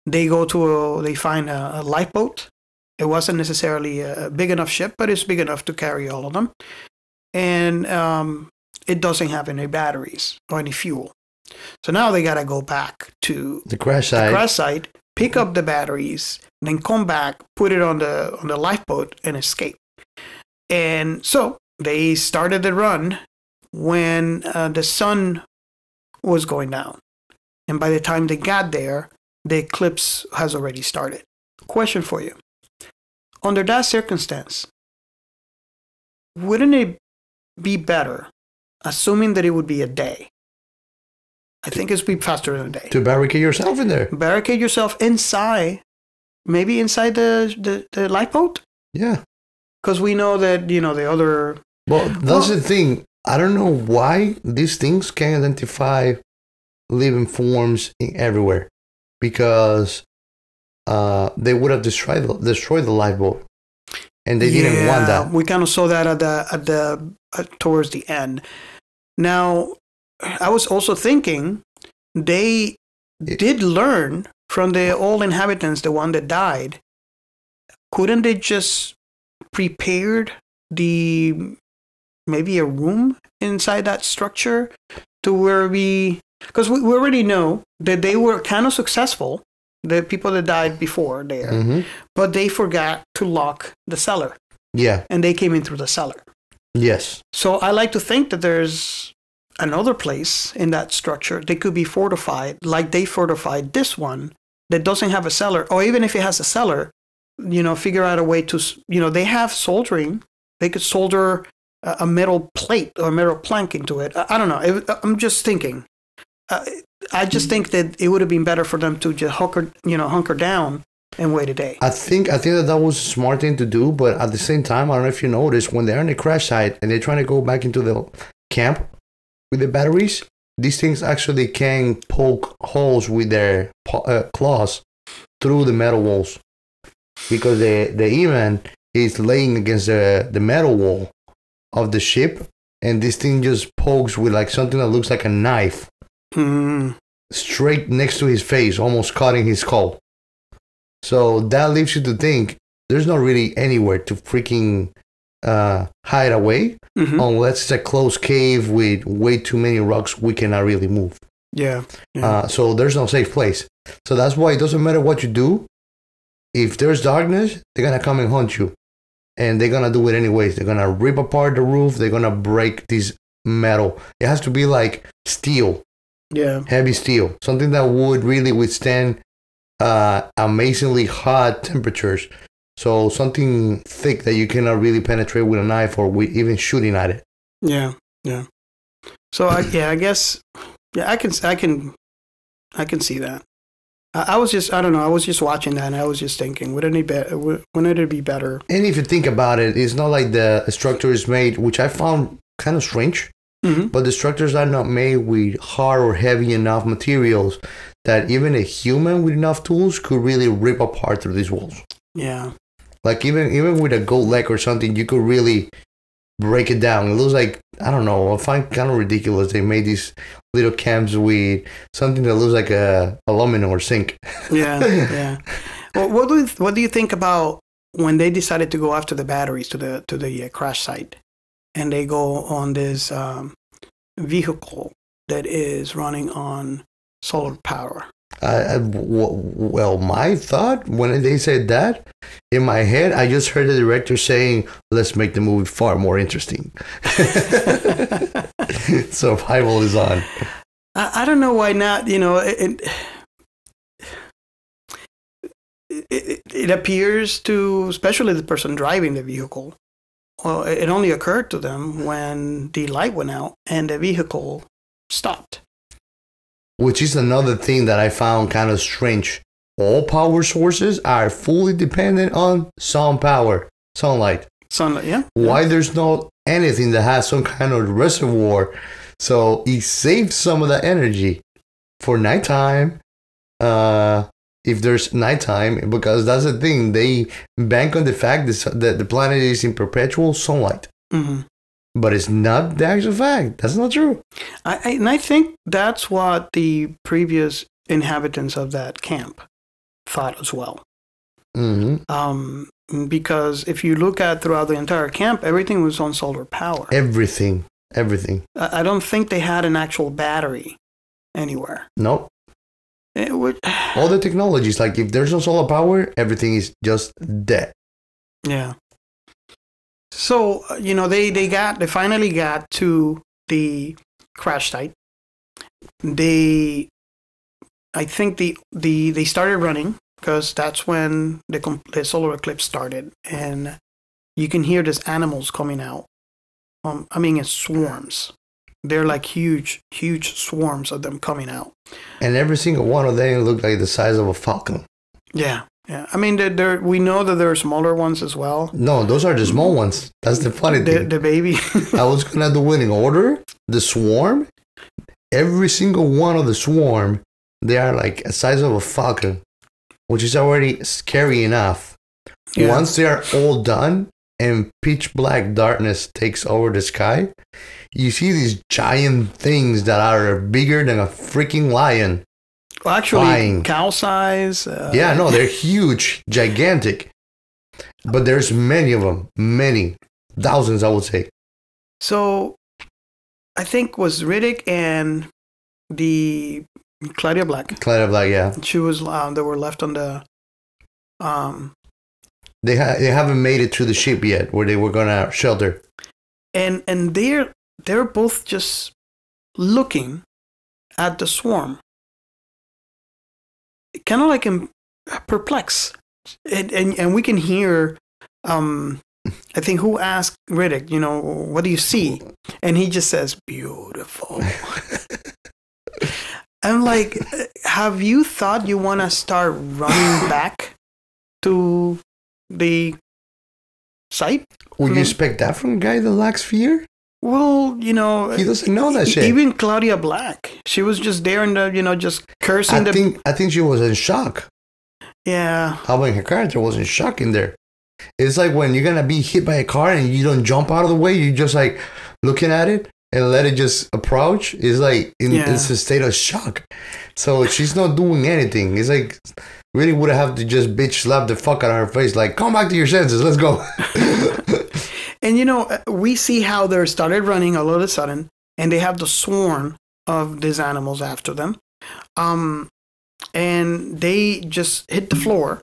They go to a, they find a, a lifeboat. It wasn't necessarily a big enough ship, but it's big enough to carry all of them. And um, it doesn't have any batteries or any fuel. So now they got to go back to The crash the crash site, pick up the batteries, then come back, put it on the on the lifeboat, and escape. And so they started the run when uh, the sun was going down, and by the time they got there, the eclipse has already started. Question for you: Under that circumstance, wouldn't it be better, assuming that it would be a day? I think it's be faster than a day to barricade yourself in there. barricade yourself inside, maybe inside the the, the lifeboat, Yeah. because we know that you know the other. Well, that's Well- the thing. I don't know why these things can identify living forms in everywhere, because uh, they would have destroyed the, destroyed the lifeboat, and they didn't want that. We kind of saw that at the at the uh, towards the end. Now, I was also thinking they did learn from the old inhabitants, the one that died. Couldn't they just prepared the maybe a room inside that structure to where we because we, we already know that they were kind of successful the people that died before there hmm but they forgot to lock the cellar Yeah. and they came in through the cellar Yes. so i like to think that there's another place in that structure they could be fortified like they fortified this one that doesn't have a cellar or even if it has a cellar you know figure out a way to you know they have soldering. They could solder a metal plate or a metal plank into it. I, don't know. I'm just thinking. Uh, i just think that it would have been better for them to just hunker you know hunker down and wait a day. I think I think that that was a smart thing to do, but at the same time, I don't know if you noticed when they're on the crash site and they're trying to go back into the camp with the batteries, these things actually can poke holes with their uh, claws through the metal walls because the the even is laying against the the metal wall of the ship, and this thing just pokes with like something that looks like a knife Hmm. straight next to his face, almost cutting his skull. So that leaves you to think there's not really anywhere to freaking uh, hide away Mhm. unless it's a closed cave with way too many rocks we cannot really move. yeah Yeah. Uh, so there's no safe place. So that's why it doesn't matter what you do. If there's darkness, they're gonna come and hunt you, and they're gonna do it anyways. They're gonna rip apart the roof. They're gonna break this metal. It has to be like steel yeah heavy steel, something that would really withstand uh, amazingly hot temperatures. So something thick that you cannot really penetrate with a knife or with even shooting at it. Yeah, yeah. So I, yeah, I guess yeah, I can I can I can see that. I, I was just I don't know I was just watching that and I was just thinking wouldn't it be wouldn't it be better? And if you think about it, it's not like the structure is made, which I found kind of strange. Mm-hmm. But the structures are not made with hard or heavy enough materials that even a human with enough tools could really rip apart through these walls. Yeah, Like even even with a gold leg or something, you could really break it down. It looks like I don't know. I find kind of ridiculous. They made these little camps with something that looks like a aluminum or zinc. yeah, yeah. Well, what do you, what do you think about when they decided to go after the batteries to the to the uh, crash site, and they go on this um, vehicle that is running on solar power? Uh, well, my thought when they said that in my head, I just heard the director saying, "Let's make the movie far more interesting." Survival is on. I, I don't know why not. You know, it, it, it, it appears to, especially the person driving the vehicle, well, it only occurred to them when the light went out and the vehicle stopped. Which is another thing that I found kind of strange all power sources are fully dependent on sun power, sunlight. Sunlight, yeah. Why there's not anything that has some kind of reservoir? So it saves some of the energy for nighttime. Uh, if there's nighttime, because that's the thing, they bank on the fact that the planet is in perpetual sunlight. hmm But it's not the actual fact. That's not true. I, I, and I think that's what the previous inhabitants of that camp thought as well. hmm Um, because if you look at throughout the entire camp, everything was on solar power. Everything, everything. I, I don't think they had an actual battery anywhere. Nope. It would, All the technologies, like if there's no solar power, everything is just dead. yeah. So uh, you know they they got they finally got to the crash site. They, I think the the they started running because that's when the the solar eclipse started, and you can hear these animals coming out. Um, I mean, it's swarms. They're like huge, huge swarms of them coming out. And every single one of them looked like the size of a falcon. Yeah, yeah. I mean, there, there we know that there are smaller ones as well. No, those are the small ones. That's the funny The, thing. the baby. I was gonna do it in order. The swarm, every single one of the swarm, they are like a size of a falcon, which is already scary enough. Yeah. Once they are all done and pitch black darkness takes over the sky, you see these giant things that are bigger than a freaking lion. Well, actually, Flying. cow size. Uh, Yeah, no, they're huge, gigantic. But there's many of them, many thousands, I would say. So, I think was Riddick and the Claudia Black. Claudia Black, yeah. She was. Um, they were left on the. Um, They ha- they haven't made it to the ship yet, where they were gonna shelter. and and they're they're both just looking at the swarm, kind of like in perplexed, and, and and we can hear. Um, I think who asked Riddick, you know, what do you see? And he just says, beautiful. I'm like, have you thought you want to start running back to the site? Would you mean- expect that from a guy that lacks fear? Well, you know, He doesn't know that shit. even Claudia Black, she was just there and the, you know, just cursing I the. think I think she was in shock. yeah, How about her character was in shock in there? It's like when you're gonna be hit by a car and you don't jump out of the way, You're just like looking at it and let it just approach. It's like in, Yeah. it's a state of shock. So she's not doing anything. It's like really would have to just bitch slap the fuck out of her face, like come back to your senses, let's go. and you know, uh, we see how they started running all of a sudden, and they have the swarm of these animals after them, um, and they just hit the floor.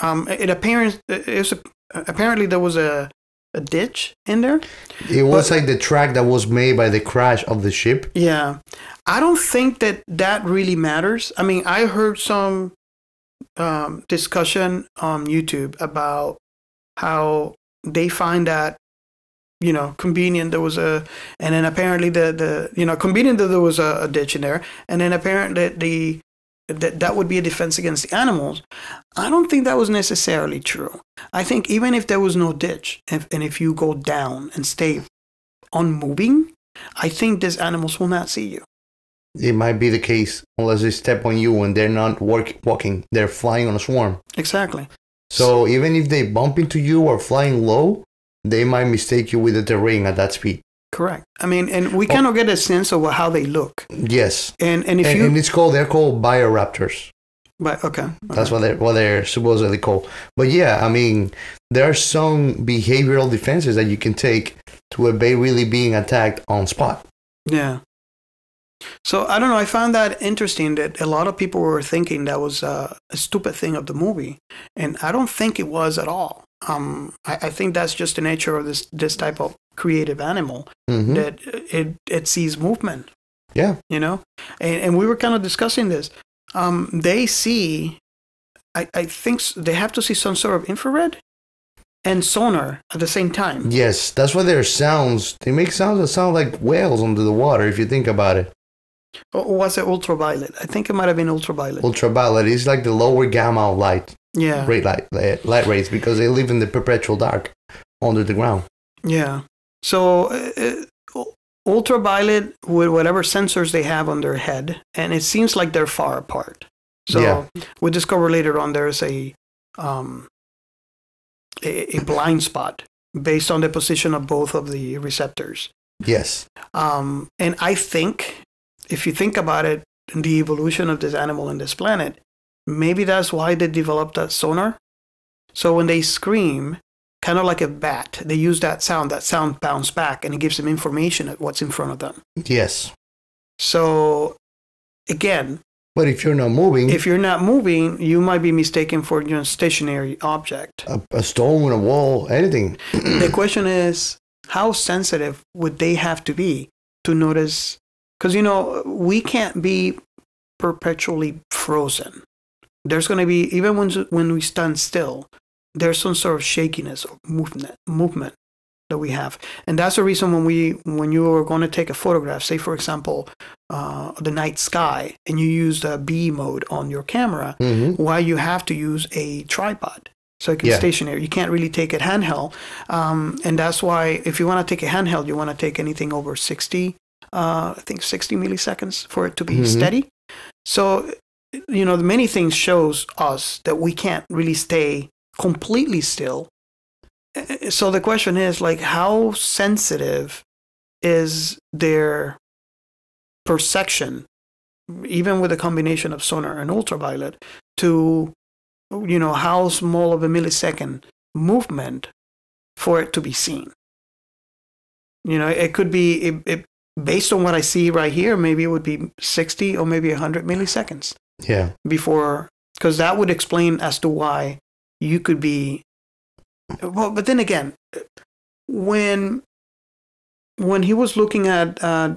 Um, it appears it was a, apparently there was a a ditch in there. it was like the track that was made by the crash of the ship. Yeah. I don't think that that really matters. I mean, I heard some um, discussion on YouTube about how they find that, you know, convenient there was a, and then apparently the, the you know, convenient that there was a, a ditch in there, and then apparently the, that that would be a defense against the animals. I don't think that was necessarily true. I think even if there was no ditch, if, and if you go down and stay unmoving, I think these animals will not see you. It might be the case unless they step on you and they're not work, walking, they're flying on a swarm. Exactly. So even if they bump into you or flying low, they might mistake you with the terrain at that speed. Correct. I mean, and we kind of get a sense of how they look. Yes, And and if and, you, and it's called they're called bioraptors. but okay, That's what they're what they're supposedly called. But yeah, I mean, there are some behavioral defenses that you can take to evade really being attacked on spot. yeah. So I don't know. I found that interesting that a lot of people were thinking that was uh, a stupid thing of the movie, and I don't think it was at all. Um, I, I think that's just the nature of this this type of creative animal hmm that it it sees movement. Yeah. you know, and and we were kind of discussing this. Um, they see, I I think they have to see some sort of infrared and sonar at the same time. Yes, that's why their sounds they make sounds that sound like whales under the water if you think about it. Or was it ultraviolet? I think it might have been ultraviolet. Ultraviolet is like the lower gamma of light, yeah. ray light, light, light rays, because they live in the perpetual dark under the ground. Yeah. So uh, uh, ultraviolet with whatever sensors they have on their head, and it seems like they're far apart. So Yeah. we discover later on there's a um, a, a blind spot based on the position of both of the receptors. Yes. Um, and I think if you think about it, the evolution of this animal and this planet, maybe that's why they developed that sonar. So when they scream, kind of like a bat, they use that sound. That sound bounce back, and it gives them information at what's in front of them. Yes. So again, But if you're not moving, if you're not moving, you might be mistaken for you know, stationary object. a, a stone, a wall, anything. the question is, how sensitive would they have to be to notice? Because you know, we can't be perpetually frozen. There's going to be even when when we stand still, there's some sort of shakiness or movement movement that we have, and that's the reason when we when you are going to take a photograph, say for example, uh, the night sky, and you use the B mode on your camera, hmm why you have to use a tripod so it can Yeah. stationary. You can't really take it handheld, um, and that's why if you want to take a handheld, you want to take anything over sixty, uh, I think sixty milliseconds for it to be Mhm. steady. So, you know, many things shows us that we can't really stay completely still. Uh, So the question is like, how sensitive is their perception, even with a combination of sonar and ultraviolet, to you know how small of a millisecond movement for it to be seen you know it could be it, it, based on what i see right here maybe it would be 60 or maybe 100 milliseconds Yeah. before because that would explain as to why you could be well but then again when when he was looking at uh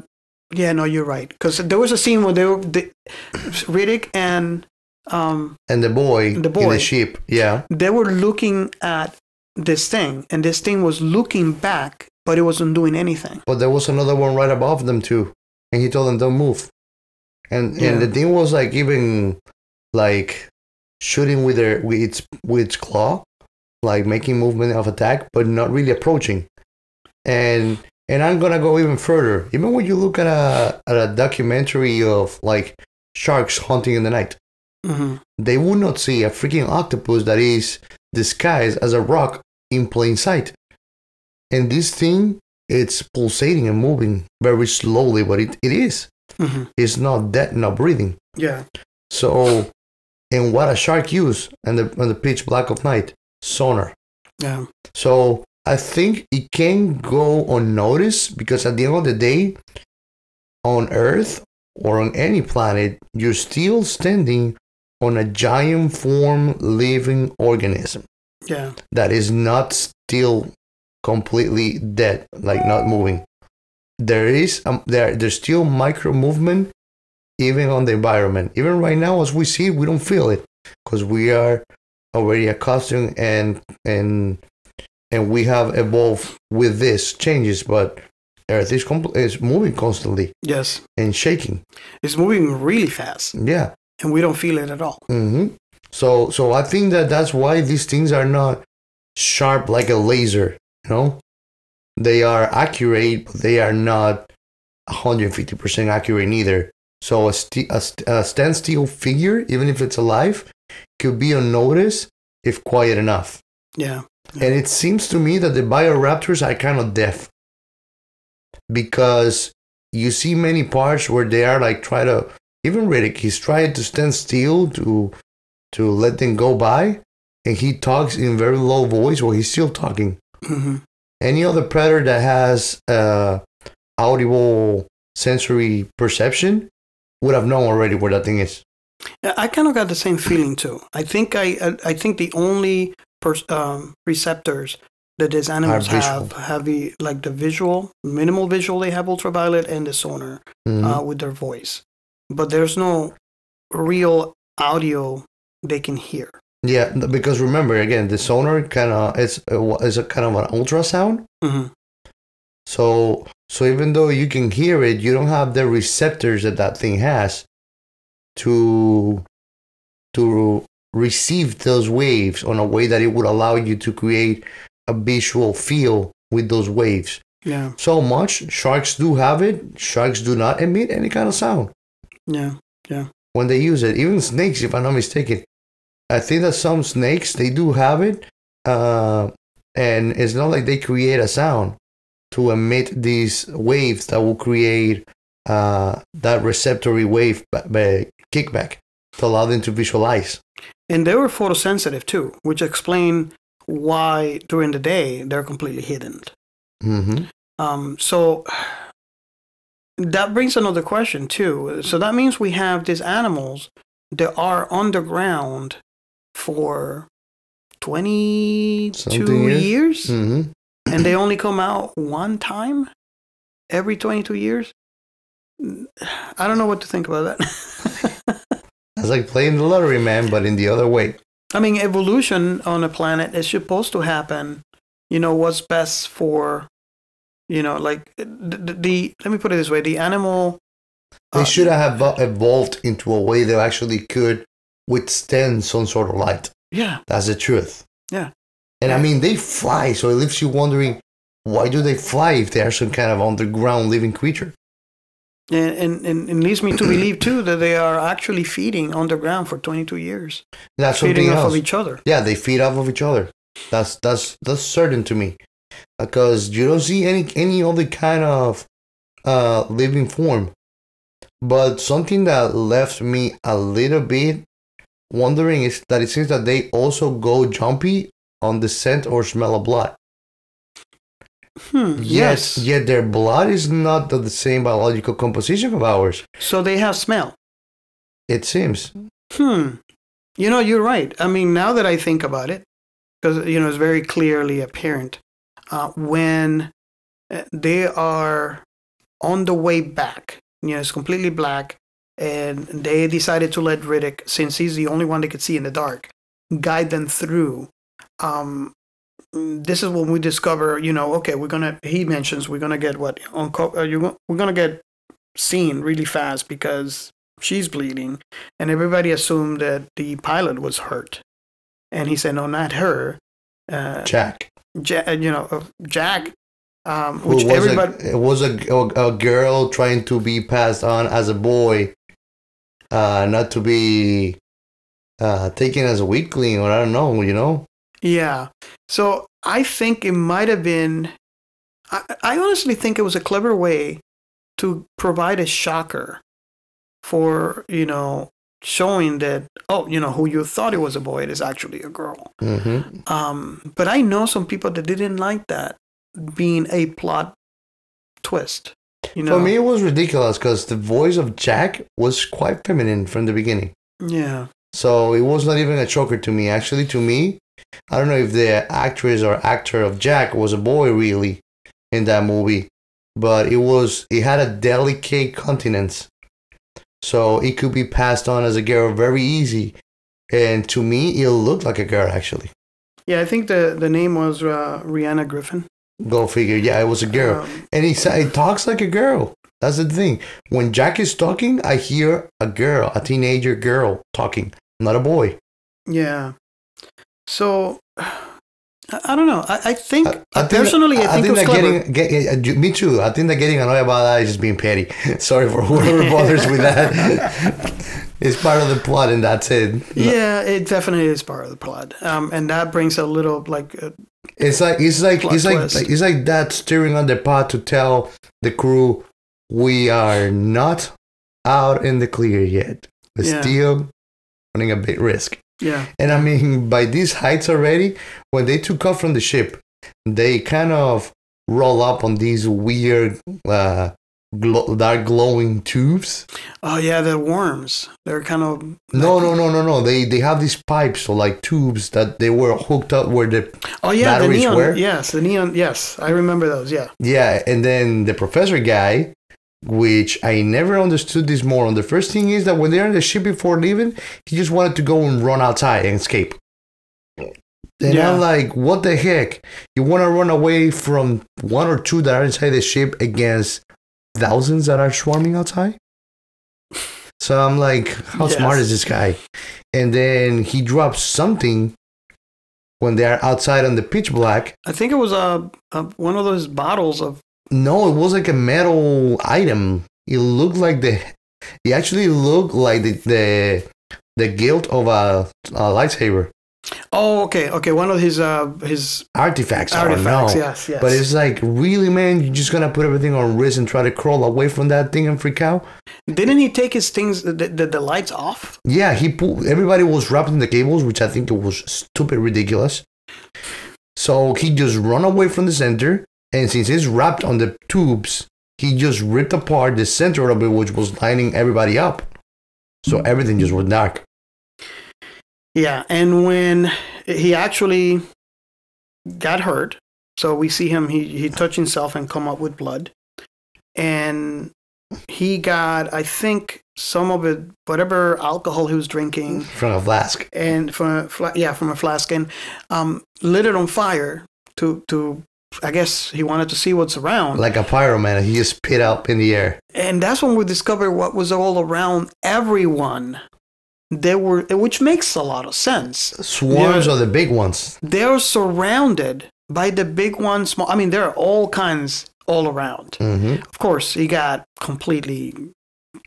yeah no you're right because there was a scene where they were the, riddick and um And the boy, The in boy. the ship. Yeah. they were looking at this thing and this thing was looking back but it wasn't doing anything But there was another one right above them too, and he told them don't move. And Yeah. and the thing was like even like shooting with their with its with its claw, like making movement of attack, but not really approaching. And and I'm gonna go even further. Even when you look at a at a documentary of like sharks hunting in the night, hmm they would not see a freaking octopus that is disguised as a rock in plain sight. And this thing, it's pulsating and moving very slowly, but it, it is. Hmm It's not dead, not breathing. yeah So, and what a shark use and the, and the pitch black of night? Sonar. yeah So I think it can go unnoticed because at the end of the day, on Earth or on any planet, you're still standing on a giant form living organism yeah that is not still completely dead, like not moving. There is um, there there's still micro movement even on the environment. Even right now, as we see, we don't feel it because we are already accustomed and and and we have evolved with this changes. But Earth is compl- is moving constantly yes and shaking. it's moving really fast Yeah. and we don't feel it at all hmm So so I think that that's why these things are not sharp like a laser. You know, they are accurate, but they are not 150% accurate either. So a, st- a, st- a standstill figure, even if it's alive, could be unnoticed if quiet enough. yeah And it seems to me that the bioraptors are kind of deaf because you see many parts where they are like try to even Riddick he's trying to stand still to to let them go by and he talks in very low voice while he's still talking. hmm Any other predator that has uh audible sensory perception would have known already where that thing is. I kind of got the same feeling too. I think I I, think the only pers- um, receptors that these animals have have the like the visual, minimal visual. They have ultraviolet and the sonar Mhm. uh, with their voice, but there's no real audio they can hear. Yeah, because remember again, the sonar kind of is a, is a kind of an ultrasound. hmm So so even though you can hear it, you don't have the receptors that that thing has to to receive those waves on a way that it would allow you to create a visual feel with those waves. Yeah. So much sharks do have it. Sharks do not emit any kind of sound Yeah. Yeah. when they use it. Even snakes, if I'm not mistaken. I think that some snakes they do have it, uh, and it's not like they create a sound to emit these waves that will create uh, that receptory wave ba- kickback to allow them to visualize. And they were photosensitive too, which explain why during the day they're completely hidden. hmm Um, so that brings another question too. So that means we have these animals that are underground for 22 Something years. years, hmm and they only come out one time every 22 years. I don't know what to think about that. It's like playing the lottery, man, but in the other way. I mean, evolution on a planet is supposed to happen. You know, what's best for, you know, like the, the, the let me put it this way: the animal. They uh, should have evolved into a way that actually could withstand some sort of light. Yeah, That's the truth. Yeah. And I mean, they fly, so it leaves you wondering why do they fly if they are some kind of underground living creature? and, and, and it leads me to believe too that they are actually feeding underground for 22 years, That's feeding something off else. of each other. yeah, they feed off of each other. That's that's that's certain to me, because you don't see any any other kind of uh, living form. But something that left me a little bit wondering is that it seems that they also go jumpy on the scent or smell of blood. Hmm. Yes. Yet, yet their blood is not of the same biological composition of ours. So they have smell. It seems. Hmm. You know, you're right. I mean, now that I think about it, because you know it's very clearly apparent uh, when uh, they are on the way back. You know, it's completely black, and they decided to let Riddick, since he's the only one they could see in the dark, guide them through. Um, this is when we discover, you know, okay, we're gonna. He mentions we're gonna get what unco- uh, you, we're gonna get seen really fast because she's bleeding, and everybody assumed that the pilot was hurt, and he said, no, not her. Uh, Jack. Ja- you know, uh, Jack, um, Who which was everybody. a, it was a, a girl trying to be passed on as a boy, uh, not to be uh, taken as a weakling or I don't know, you know? Yeah. So I think it might have been. I, I honestly think it was a clever way to provide a shocker for, you know, showing that, oh, you know, who you thought it was a boy, it is actually a girl. hmm Um, but I know some people that didn't like that being a plot twist. You know? For me, it was ridiculous because the voice of Jack was quite feminine from the beginning. Yeah. So it was not even a choker to me. Actually, to me, I don't know if the actress or actor of Jack was a boy really in that movie, but it was it had a delicate countenance, so it could be passed on as a girl very easy. And to me, it looked like a girl actually. Yeah, I think the, the name was uh, Rihanna Griffin. Go figure. Yeah, it was a girl, Um, and he it talks like a girl. That's the thing. When Jack is talking, I hear a girl, a teenager girl talking, not a boy. Yeah. So I I don't know. I, I think I- I think personally, I, think, that clever. getting, get, me too. I think that getting annoyed about that is just being petty. Sorry for whoever bothers with that. it's part of the plot, and that's it. yeah, it definitely is part of the plot, um, and that brings a little like uh, It's like it's like Plot it's like it's like that steering on the pot to tell the crew we are not out in the clear yet. We're Yeah. still running a big risk. yeah, And I mean, by these heights already, when they took off from the ship, they kind of roll up on these weird, uh, glo- dark glowing tubes. oh yeah, the worms. They're kind of No, no, no, no, no. They they have these pipes or like tubes that they were hooked up where the Oh yeah, the neon. were? Yes, the neon. Yes, I remember those. Yeah. yeah, and then the professor guy. Which I never understood this more. And the first thing is that when they're in the ship before leaving, he just wanted to go and run outside and escape. And Yeah. I'm like, what the heck? You want to run away from one or two that are inside the ship against thousands that are swarming outside? So I'm like, how Yes. smart is this guy? And then he drops something when they're outside on the pitch black. I think it was a, a one of those bottles of. No, it was like a metal item. It looked like the. It actually looked like the the, the guilt of a, a lightsaber Oh, okay, okay. One of his uh his artifacts. I don't artifacts. Yes, yes. But it's like, really, man, you're just gonna put everything on risk and try to crawl away from that thing and freak out? didn't he take his things the, the, the lights off? Yeah, he pulled. Everybody was wrapped in the cables, which I think it was stupid, ridiculous. So he just run away from the center, and since he's wrapped on the tubes, he just ripped apart the center of it, which was lining everybody up. So everything just went dark. Yeah, and when he actually got hurt, so we see him he he touched himself and come up with blood, and he got I think some of it whatever alcohol he was drinking From a flask. and from a yeah from a flask and um, lit it on fire to to I guess he wanted to see what's around. Like a pyroman, he just spit up in the air. and that's when we discovered what was all around everyone. They were, which makes a lot of sense. Swarms Yeah. are the big ones. They're surrounded by the big ones. Small. I mean, there are all kinds all around. hmm Of course, he got completely,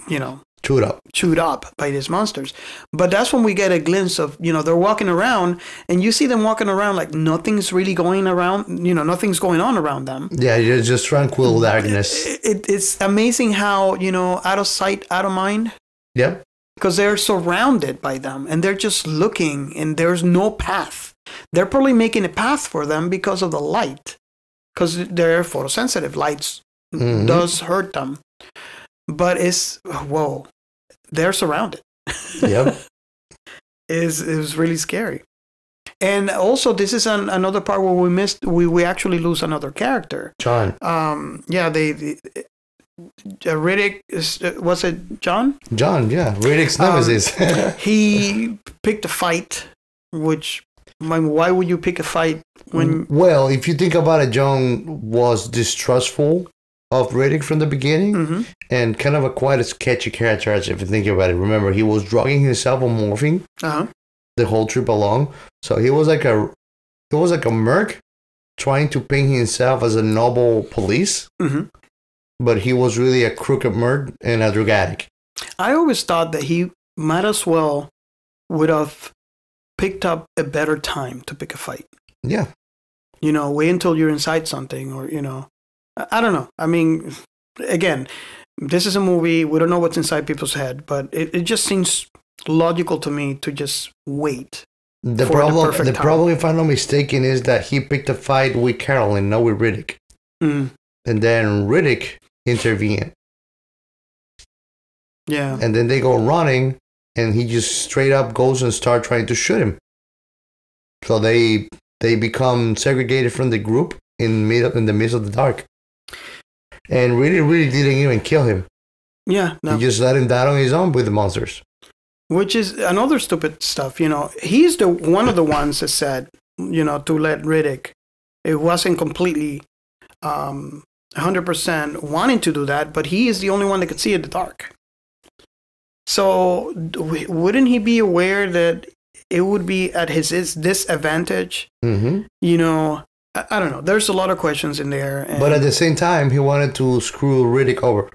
you know, Chewed up. chewed up by these monsters. But that's when we get a glimpse of, you know, they're walking around, and you see them walking around like nothing's really going around. You know, nothing's going on around them. Yeah, you're just tranquil darkness. It, it, it's amazing how you know, out of sight, out of mind. Yep. Because they're surrounded by them and they're just looking and there's no path they're probably making a path for them because of the light because they're photosensitive lights Mhm. does hurt them but it's whoa they're surrounded Yep. is it was really scary and also this is an, another part where we missed we, we actually lose another character John. um yeah they, they Riddick uh, was it John John, yeah. Riddick's Um, nemesis. he picked a fight, which why would you pick a fight when? well, if you think about it, John was distrustful of Riddick from the beginning Mhm. and kind of a quite a sketchy character if you think about it. Remember, he was drugging himself on morphine Uh-huh. the whole trip along. So he was like a he was like a merc trying to paint himself as a noble police, Mhm. But he was really a crooked merc and a drug addict. I always thought that he might as well would have picked up a better time to pick a fight. Yeah. You know, wait until you're inside something, or you know, I, don't know. I mean, again, this is a movie. We don't know what's inside people's head, but it, it just seems logical to me to just wait. The the problem, the time. problem, if I'm not mistaken, is that he picked a fight with Carolyn, not with Riddick, Mm, and then Riddick intervened, yeah. and then they go running, and he just straight up goes and start trying to shoot him. So they they become segregated from the group in mid in the midst of the dark, and really, really didn't even kill him. Yeah, no. He just let him die on his own with the monsters. which is another stupid stuff you know he's the one of the ones that said you know to let riddick it wasn't completely um 100% wanting to do that but he is the only one that could see in the dark so wouldn't he be aware that it would be at his, his disadvantage hmm you know I, I don't know there's a lot of questions in there and, But at the same time, he wanted to screw Riddick over.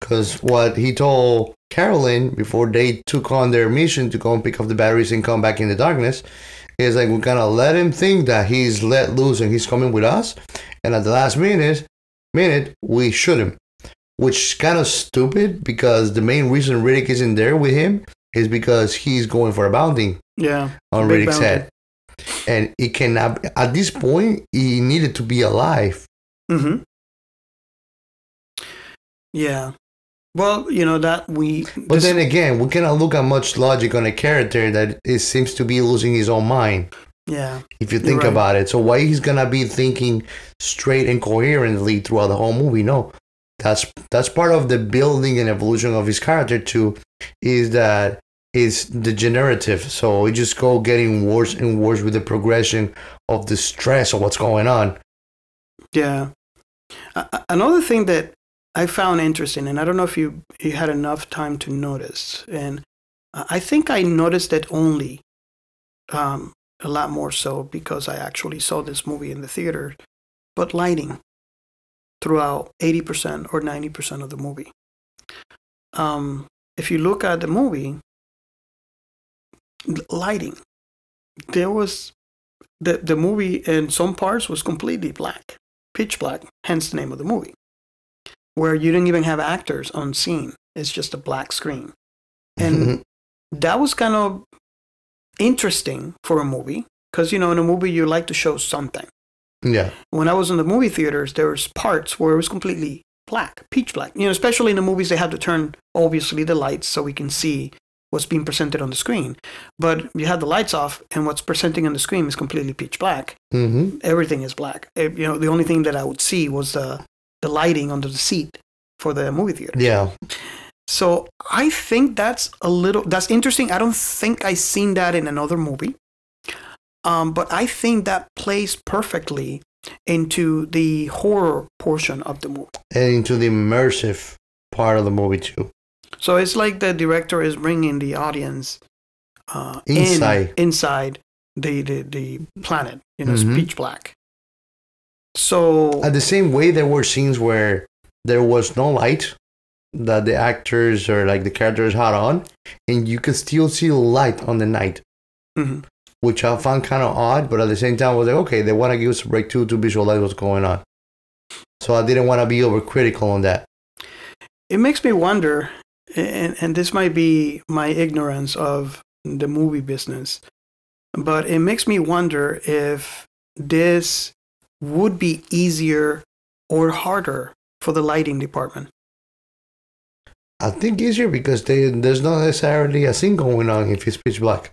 Because what he told Carolyn before they took on their mission to go and pick up the batteries and come back in the darkness is like, we're going to let him think that he's let loose and he's coming with us. And at the last minute, minute we shoot him. Which is kind of stupid because the main reason Riddick isn't there with him is because he's going for a bounty yeah on Riddick's bounty. head. And it cannot, at this point, he needed to be alive. mm-hmm yeah well you know that we But this- then again, we cannot look at much logic on a character that it seems to be losing his own mind. Yeah If you think right. about it, so why he's gonna be thinking straight and coherently throughout the whole movie? No, that's that's part of the building and evolution of his character too. Is that is degenerative. So it just go getting worse and worse with the progression of the stress of what's going on. Yeah. Another thing that I found interesting, and I don't know if you you had enough time to notice, and I I think I noticed it only um, a lot more so because I actually saw this movie in the theater, but lighting throughout 80% or 90% of the movie. Um, if you look at the movie, lighting, there was the, the movie in some parts was completely black, pitch black, hence the name of the movie, where you didn't even have actors on scene. It's just a black screen. And that was kind of interesting for a movie because, you know, in a movie, you like to show something. yeah. When I was in the movie theaters, there was parts where it was completely black, pitch black. You know, especially in the movies, they had to turn, obviously, the lights so we can see what's being presented on the screen. But you have the lights off, and what's presenting on the screen is completely pitch black. hmm Everything is black. Eh, You know, the only thing that I would see was the the lighting under the seat for the movie theater. Yeah. So I think that's a little that's interesting. I don't think I've seen that in another movie, um, but I think that plays perfectly into the horror portion of the movie. And into the immersive part of the movie too. So it's like the director is bringing the audience uh, in- Inside. inside the, the the planet. You know, Mhm. it's pitch black. So At the same way, there were scenes where there was no light that the actors or like the characters had on, and you could still see light on the night, Mhm. which I found kind of odd. But at the same time, I was like, okay, they want to give us a break too to visualize what's going on. So I didn't want to be overcritical on that. it makes me wonder, and, and this might be my ignorance of the movie business, but it makes me wonder if this would be easier or harder for the lighting department. I think easier because they, there's not necessarily a scene going on if it's pitch black.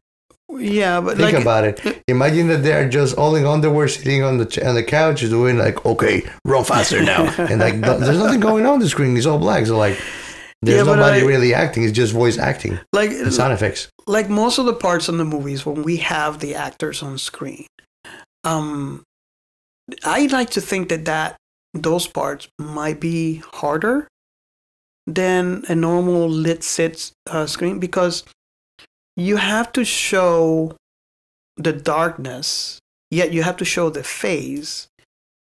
Yeah, but Think like, about it. Imagine that they're just all in underwear, sitting on the on the couch, doing like, okay, run faster now, and like there's nothing going on the screen. It's all black. So like, there's Yeah, nobody I- really acting. It's just voice acting like, and sound effects. like most of the parts in the movies when we have the actors on screen um i like to think that that those parts might be harder than a normal lit sit uh, screen because you have to show the darkness yet you have to show the face.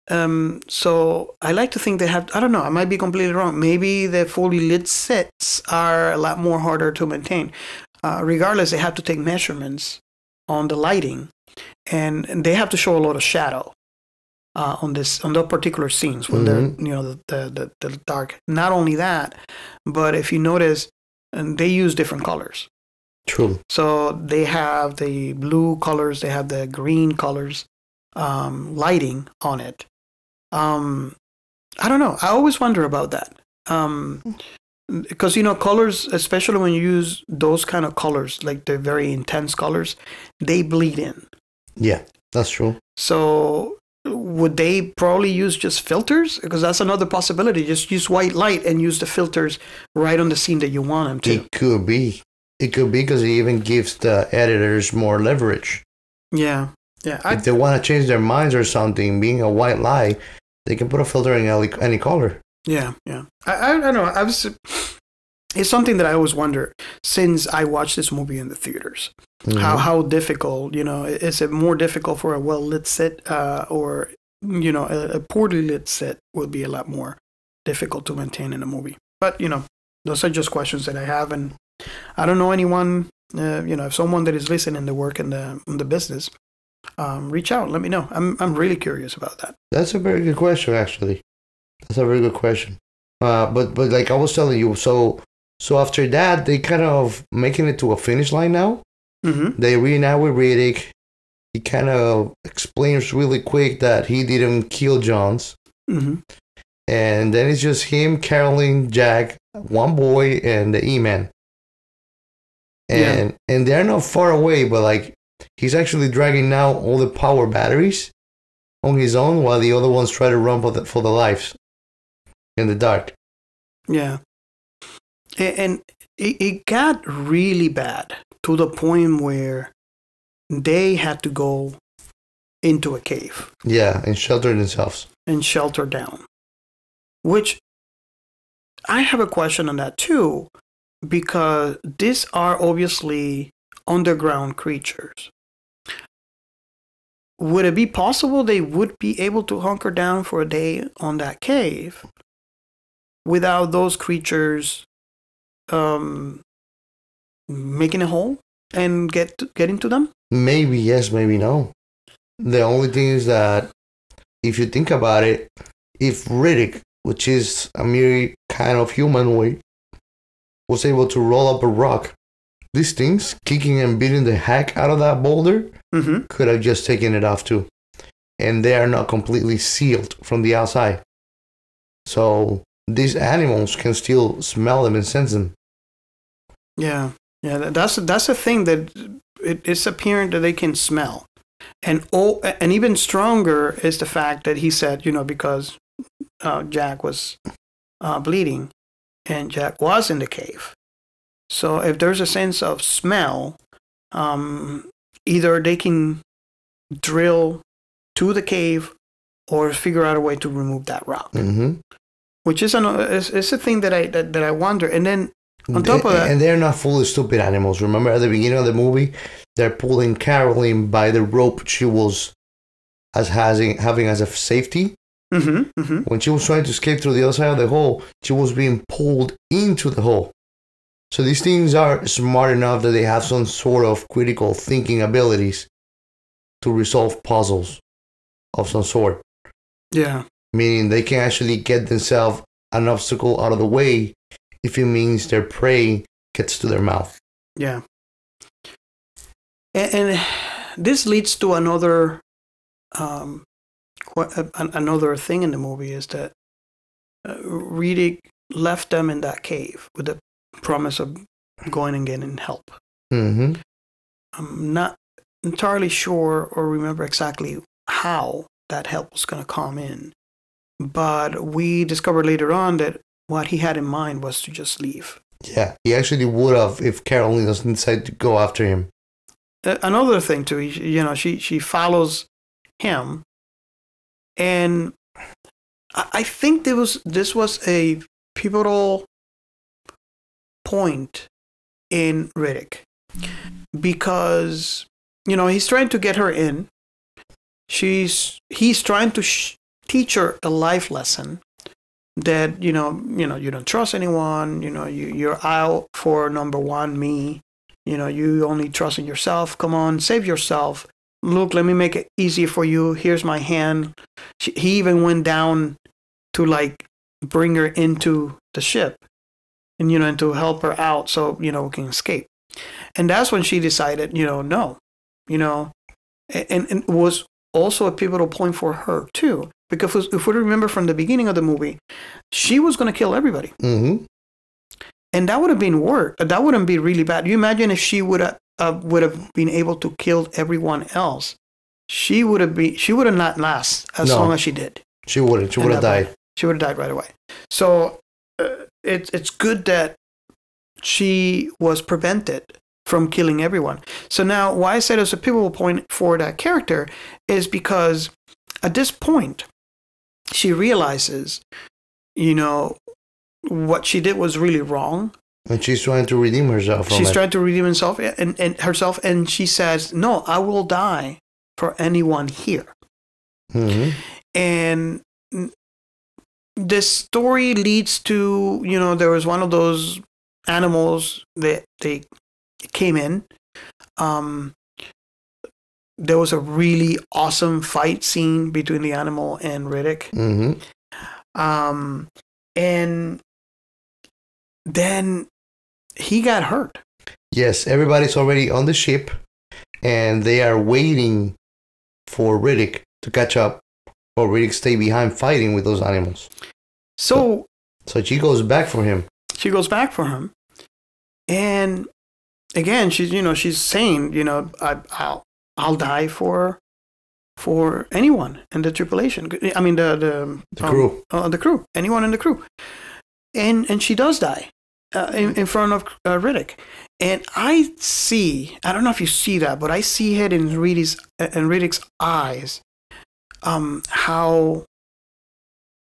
um, so I like to think they have. I don't know. I might be completely wrong. Maybe the fully lit sets are a lot more harder to maintain uh, regardless, they have to take measurements on the lighting, and, and they have to show a lot of shadow uh, on this on those particular scenes when they're you know the, the the the dark. Not only that, but if you notice, and they use different colors. True. So they have the blue colors, they have the green colors, um, lighting on it. Um, I don't know. I always wonder about that. Um, because you know colors especially when you use those kind of colors like the very intense colors they bleed in Yeah, that's true. so would they probably use just filters because that's another possibility just use white light and use the filters right on the scene that you want them to It could be. It could be because it even gives the editors more leverage. yeah yeah I, if they want to change their minds or something, being a white lie, they can put a filter in any, any color. Yeah, yeah. I, I, I don't know. I was. It's something that I always wonder since I watched this movie in the theaters. How Mhm. how difficult, you know, is it more difficult for a well lit set, uh, or you know, a, a poorly lit set would be a lot more difficult to maintain in a movie. But you know, those are just questions that I have, and I don't know anyone. Uh, you know, if someone that is listening to work in the in the business, um, reach out. Let me know. I'm I'm really curious about that. That's a very good question, actually. That's a very good question. Uh, but but like I was telling you, so so after that, they kind of making it to a finish line now. Mm-hmm. They reunite with Riddick. He kind of explains really quick that he didn't kill Johns, Mm-hmm. and then it's just him, Carolyn, Jack, one boy, and the Imam. Yeah. And and they're not far away, but like he's actually dragging now all the power batteries on his own, while the other ones try to run for the for the lives in the dark. Yeah. And it got really bad to the point where they had to go into a cave Yeah, and shelter themselves. and shelter down. Which I have a question on that too, because these are obviously underground creatures. Would it be possible they would be able to hunker down for a day on that cave without those creatures um, making a hole and get get into them? Maybe yes, maybe no. The only thing is that if you think about it, if Riddick, which is a mere kind of human humanoid, was able to roll up a rock, these things kicking and beating the heck out of that boulder Mm-hmm. could have just taken it off too. And they are not completely sealed from the outside. So these animals can still smell them and sense them. Yeah, yeah. That's that's a thing that it, it's apparent that they can smell, and oh, and even stronger is the fact that he said, you know, because uh, Jack was uh, bleeding, and Jack was in the cave. So if there's a sense of smell, um, either they can drill to the cave or figure out a way to remove that rock, Mm-hmm. which is an it's, it's a thing that I that, that I wonder. And then On top of that- and they're not fully stupid animals. Remember at the beginning of the movie, they're pulling Carolyn by the rope she was as having having as a safety. hmm hmm When she was trying to escape through the other side of the hole, she was being pulled into the hole. So these things are smart enough that they have some sort of critical thinking abilities to resolve puzzles of some sort. yeah. Meaning they can actually get themselves an obstacle out of the way if it means their prey gets to their mouth. Yeah. And, and this leads to another um, uh, another thing in the movie is that uh, Riddick left them in that cave with the promise of going and getting help. Mm-hmm. I'm not entirely sure or remember exactly how that help was going to come in, but we discovered later on that what he had in mind was to just leave. Yeah, he actually would have if Carolyn doesn't decide to go after him. Uh, another thing too, you know, she she follows him, and I, I think there was this was a pivotal point in Riddick because you know he's trying to get her in. She's he's trying to sh- teach her a life lesson that you know you know you don't trust anyone. You know you you're out for number one me. You know, you only trust in yourself. Come on, save yourself. Look, let me make it easy for you. Here's my hand. She, he even went down to like bring her into the ship and, you know, and to help her out so, you know, we can escape. And that's when she decided, you know, no, you know, and, and it was also a pivotal point for her too. Because if we remember from the beginning of the movie, she was going to kill everybody Mm-hmm. and that would have been worse. That wouldn't be really bad. You imagine if she would have uh, would have been able to kill everyone else. She would have been. She would have not last as No. long as she did. She wouldn't. She would have died. She would have died right away. So uh, it's it's good that she was prevented from killing everyone. So now, why I said it's a pivotal point for that character is because at this point, she realizes, you know, what she did was really wrong. And she's trying to redeem herself she's trying to redeem herself and, and herself and she says no i will die for anyone here. Hmm and this story leads to you know there was one of those animals that they came in um there was a really awesome fight scene between the animal and riddick hmm um and then he got hurt Yes, everybody's already on the ship, and they are waiting for Riddick to catch up, or Riddick stay behind fighting with those animals. so So she goes back for him. she goes back for him and again she's you know she's saying you know I, i'll i'll die for for anyone in the tripulation i mean the the, The um, crew. uh, the crew anyone in the crew and and she does die uh, in, in front of uh, Riddick. And I see, I don't know if you see that, but I see it in Riddick's, in Riddick's eyes, um, how,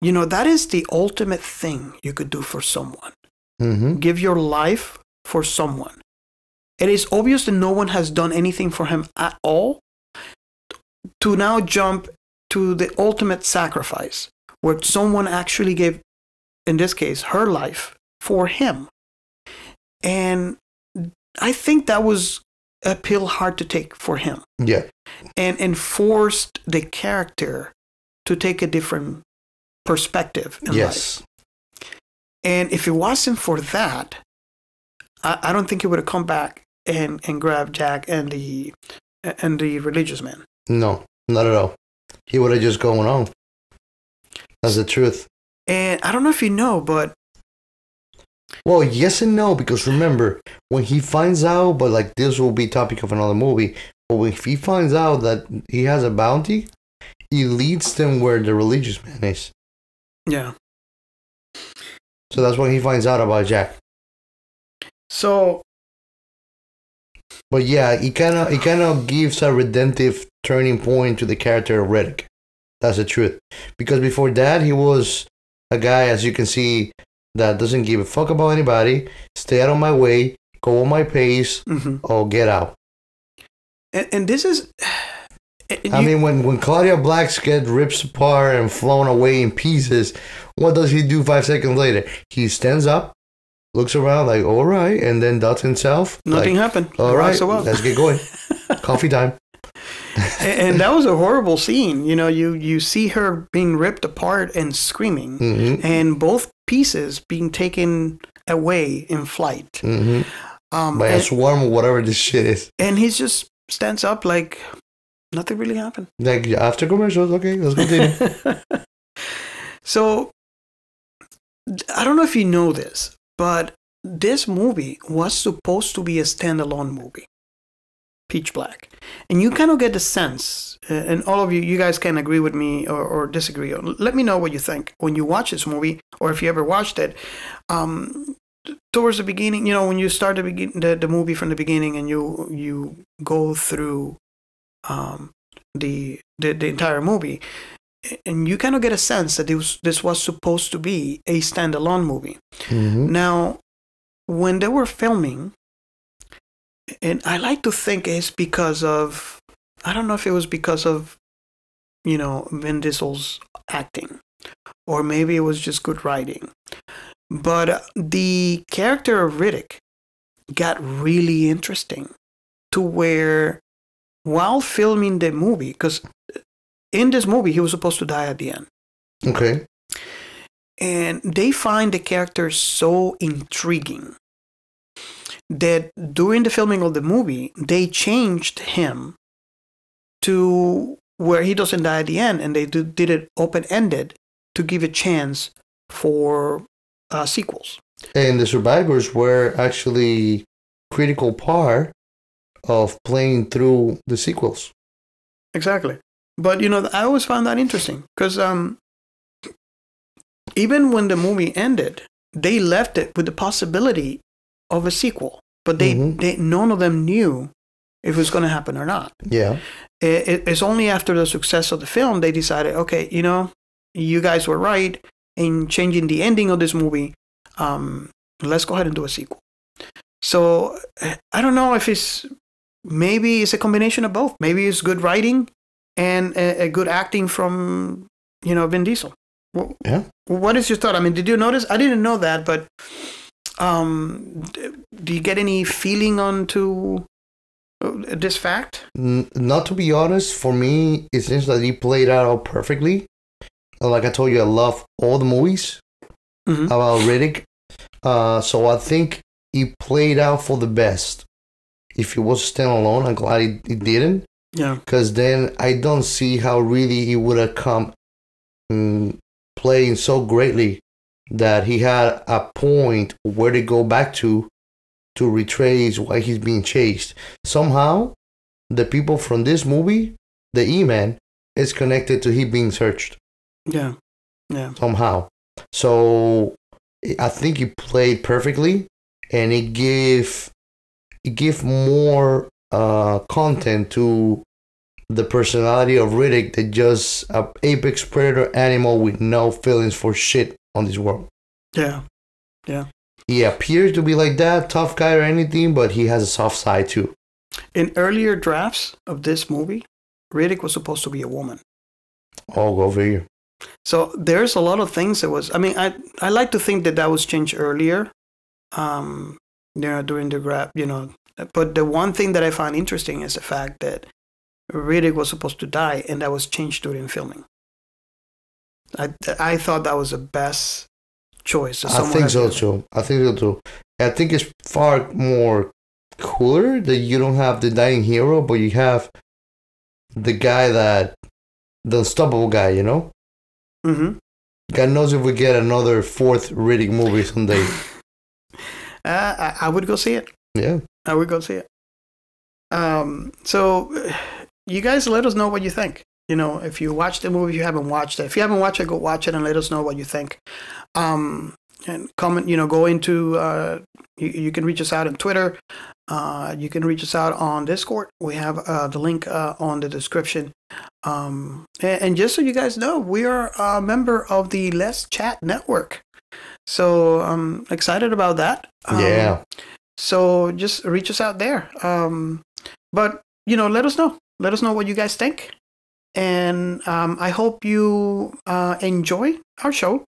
you know, that is the ultimate thing you could do for someone. Mm-hmm. Give your life for someone. It is obvious that no one has done anything for him at all. To now jump to the ultimate sacrifice, where someone actually gave, in this case, her life for him. And I think that was a pill hard to take for him Yeah. and, and forced the character to take a different perspective in life. Yes. And if it wasn't for that, I, I don't think he would have come back and, and grabbed Jack and the and the religious man. No, not at all. He would have just gone on. That's the truth. And I don't know if you know, but Well, yes and no, because remember, when he finds out, but like this will be topic of another movie, but if he finds out that he has a bounty, he leads them where the religious man is. yeah. So that's when he finds out about Jack. So But yeah, he kind of he kind of gives a redemptive turning point to the character of Riddick. That's the truth. Because before that, he was a guy, as you can see, that doesn't give a fuck about anybody. Stay out of my way. Go on my pace. mhm. Or get out. and, and this is and I you- mean, when when Claudia Blacks get ripped apart and flown away in pieces, what does he do five seconds later? He stands up, looks around like, all right, and then does himself. nothing like, happened. all right, above. let's get going. Coffee time. and, and that was a horrible scene. You know, you you see her being ripped apart and screaming, hmm and both pieces being taken away in flight. hmm Um, By a swarm or whatever this shit is. and he just stands up like nothing really happened. Like after commercials, okay, let's continue. so I don't know if you know this, but this movie was supposed to be a standalone movie, Pitch Black, and you kind of get the sense, uh, and all of you, you guys can agree with me or, or disagree. Let me know what you think when you watch this movie, or if you ever watched it. Um, towards the beginning, you know, when you start the begin the, the movie from the beginning, and you you go through um, the, the the entire movie, and you kind of get a sense that this this was supposed to be a standalone movie. hmm Now, when they were filming, and I like to think it's because of I don't know if it was because of you know Vin Diesel's acting, or maybe it was just good writing. But the character of Riddick got really interesting to where while filming the movie, because in this movie he was supposed to die at the end Okay. and they find the character so intriguing that during the filming of the movie they changed him to where he doesn't die at the end and they did it open-ended to give a chance for uh, sequels And the survivors were actually critical part of playing through the sequels. exactly but you know i always found that interesting because um, even when the movie ended they left it with the possibility of a sequel but they, Mhm. they none of them knew if it was going to happen or not Yeah. it, it- it's only after the success of the film they decided, okay, you know, you guys were right in changing the ending of this movie. Um, let's go ahead and do a sequel. So I don't know if it's maybe it's a combination of both. Maybe it's good writing and a, a good acting from you know Vin Diesel. Wh- Yeah. What is your thought? I mean, did you notice? I didn't know that, but um, do you get any feeling onto uh, this fact? N- not to be honest, for me, it seems that he played out perfectly. Like I told you, I love all the movies Mhm. about Riddick. Uh, so I think he played out for the best. If he was standalone, I'm glad he, he didn't. Yeah. Because then I don't see how really he would have come mm, playing so greatly that he had a point where to go back to to retrace why he's being chased. Somehow, the people from this movie, the Imam, is connected to he being searched Yeah. Yeah. somehow. So I think he played perfectly. and it gave it gave more uh, content to the personality of Riddick than just a apex predator animal with no feelings for shit on this world. Yeah. Yeah. He appears to be like that, tough guy or anything, but he has a soft side too. In earlier drafts of this movie, Riddick was supposed to be a woman. Oh, go figure. So there's a lot of things that was. I mean, I I like to think that that was changed earlier, um, you know, during the grab, you know. But the one thing that I find interesting is the fact that Riddick was supposed to die, and that was changed during filming. I I thought that was the best choice. I think so too. I think so too. I think it's far more cooler that you don't have the dying hero, but you have the guy that the unstoppable guy. You know, Mhm. God knows if we get another fourth Riddick movie someday. Uh, I, I would go see it. yeah, I would go see it. Um, so, you guys let us know what you think. You know, if you watch the movie, if you haven't watched it. If you haven't watched it, go watch it and let us know what you think. Um, and comment, you know, go into, uh, you, you can reach us out on Twitter. Uh, you can reach us out on Discord. We have uh, the link uh, on the description. Um, and, and just so you guys know, we are a member of the Let's Chat Network. So I'm excited about that. Um, yeah. So just reach us out there. Um, but you know, let us know. Let us know what you guys think, and um, I hope you uh, enjoy our show,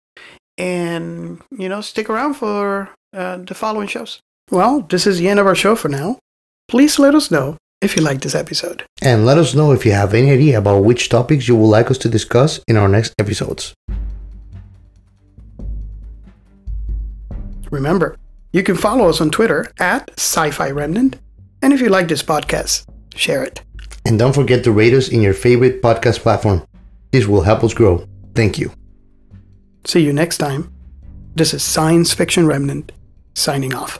and you know, stick around for uh, the following shows. Well, this is the end of our show for now. Please let us know if you like this episode. And let us know if you have any idea about which topics you would like us to discuss in our next episodes. Remember, you can follow us on Twitter at Sci-Fi Remnant, and if you like this podcast, share it. And don't forget to rate us in your favorite podcast platform. This will help us grow. Thank you. See you next time. This is Science Fiction Remnant signing off.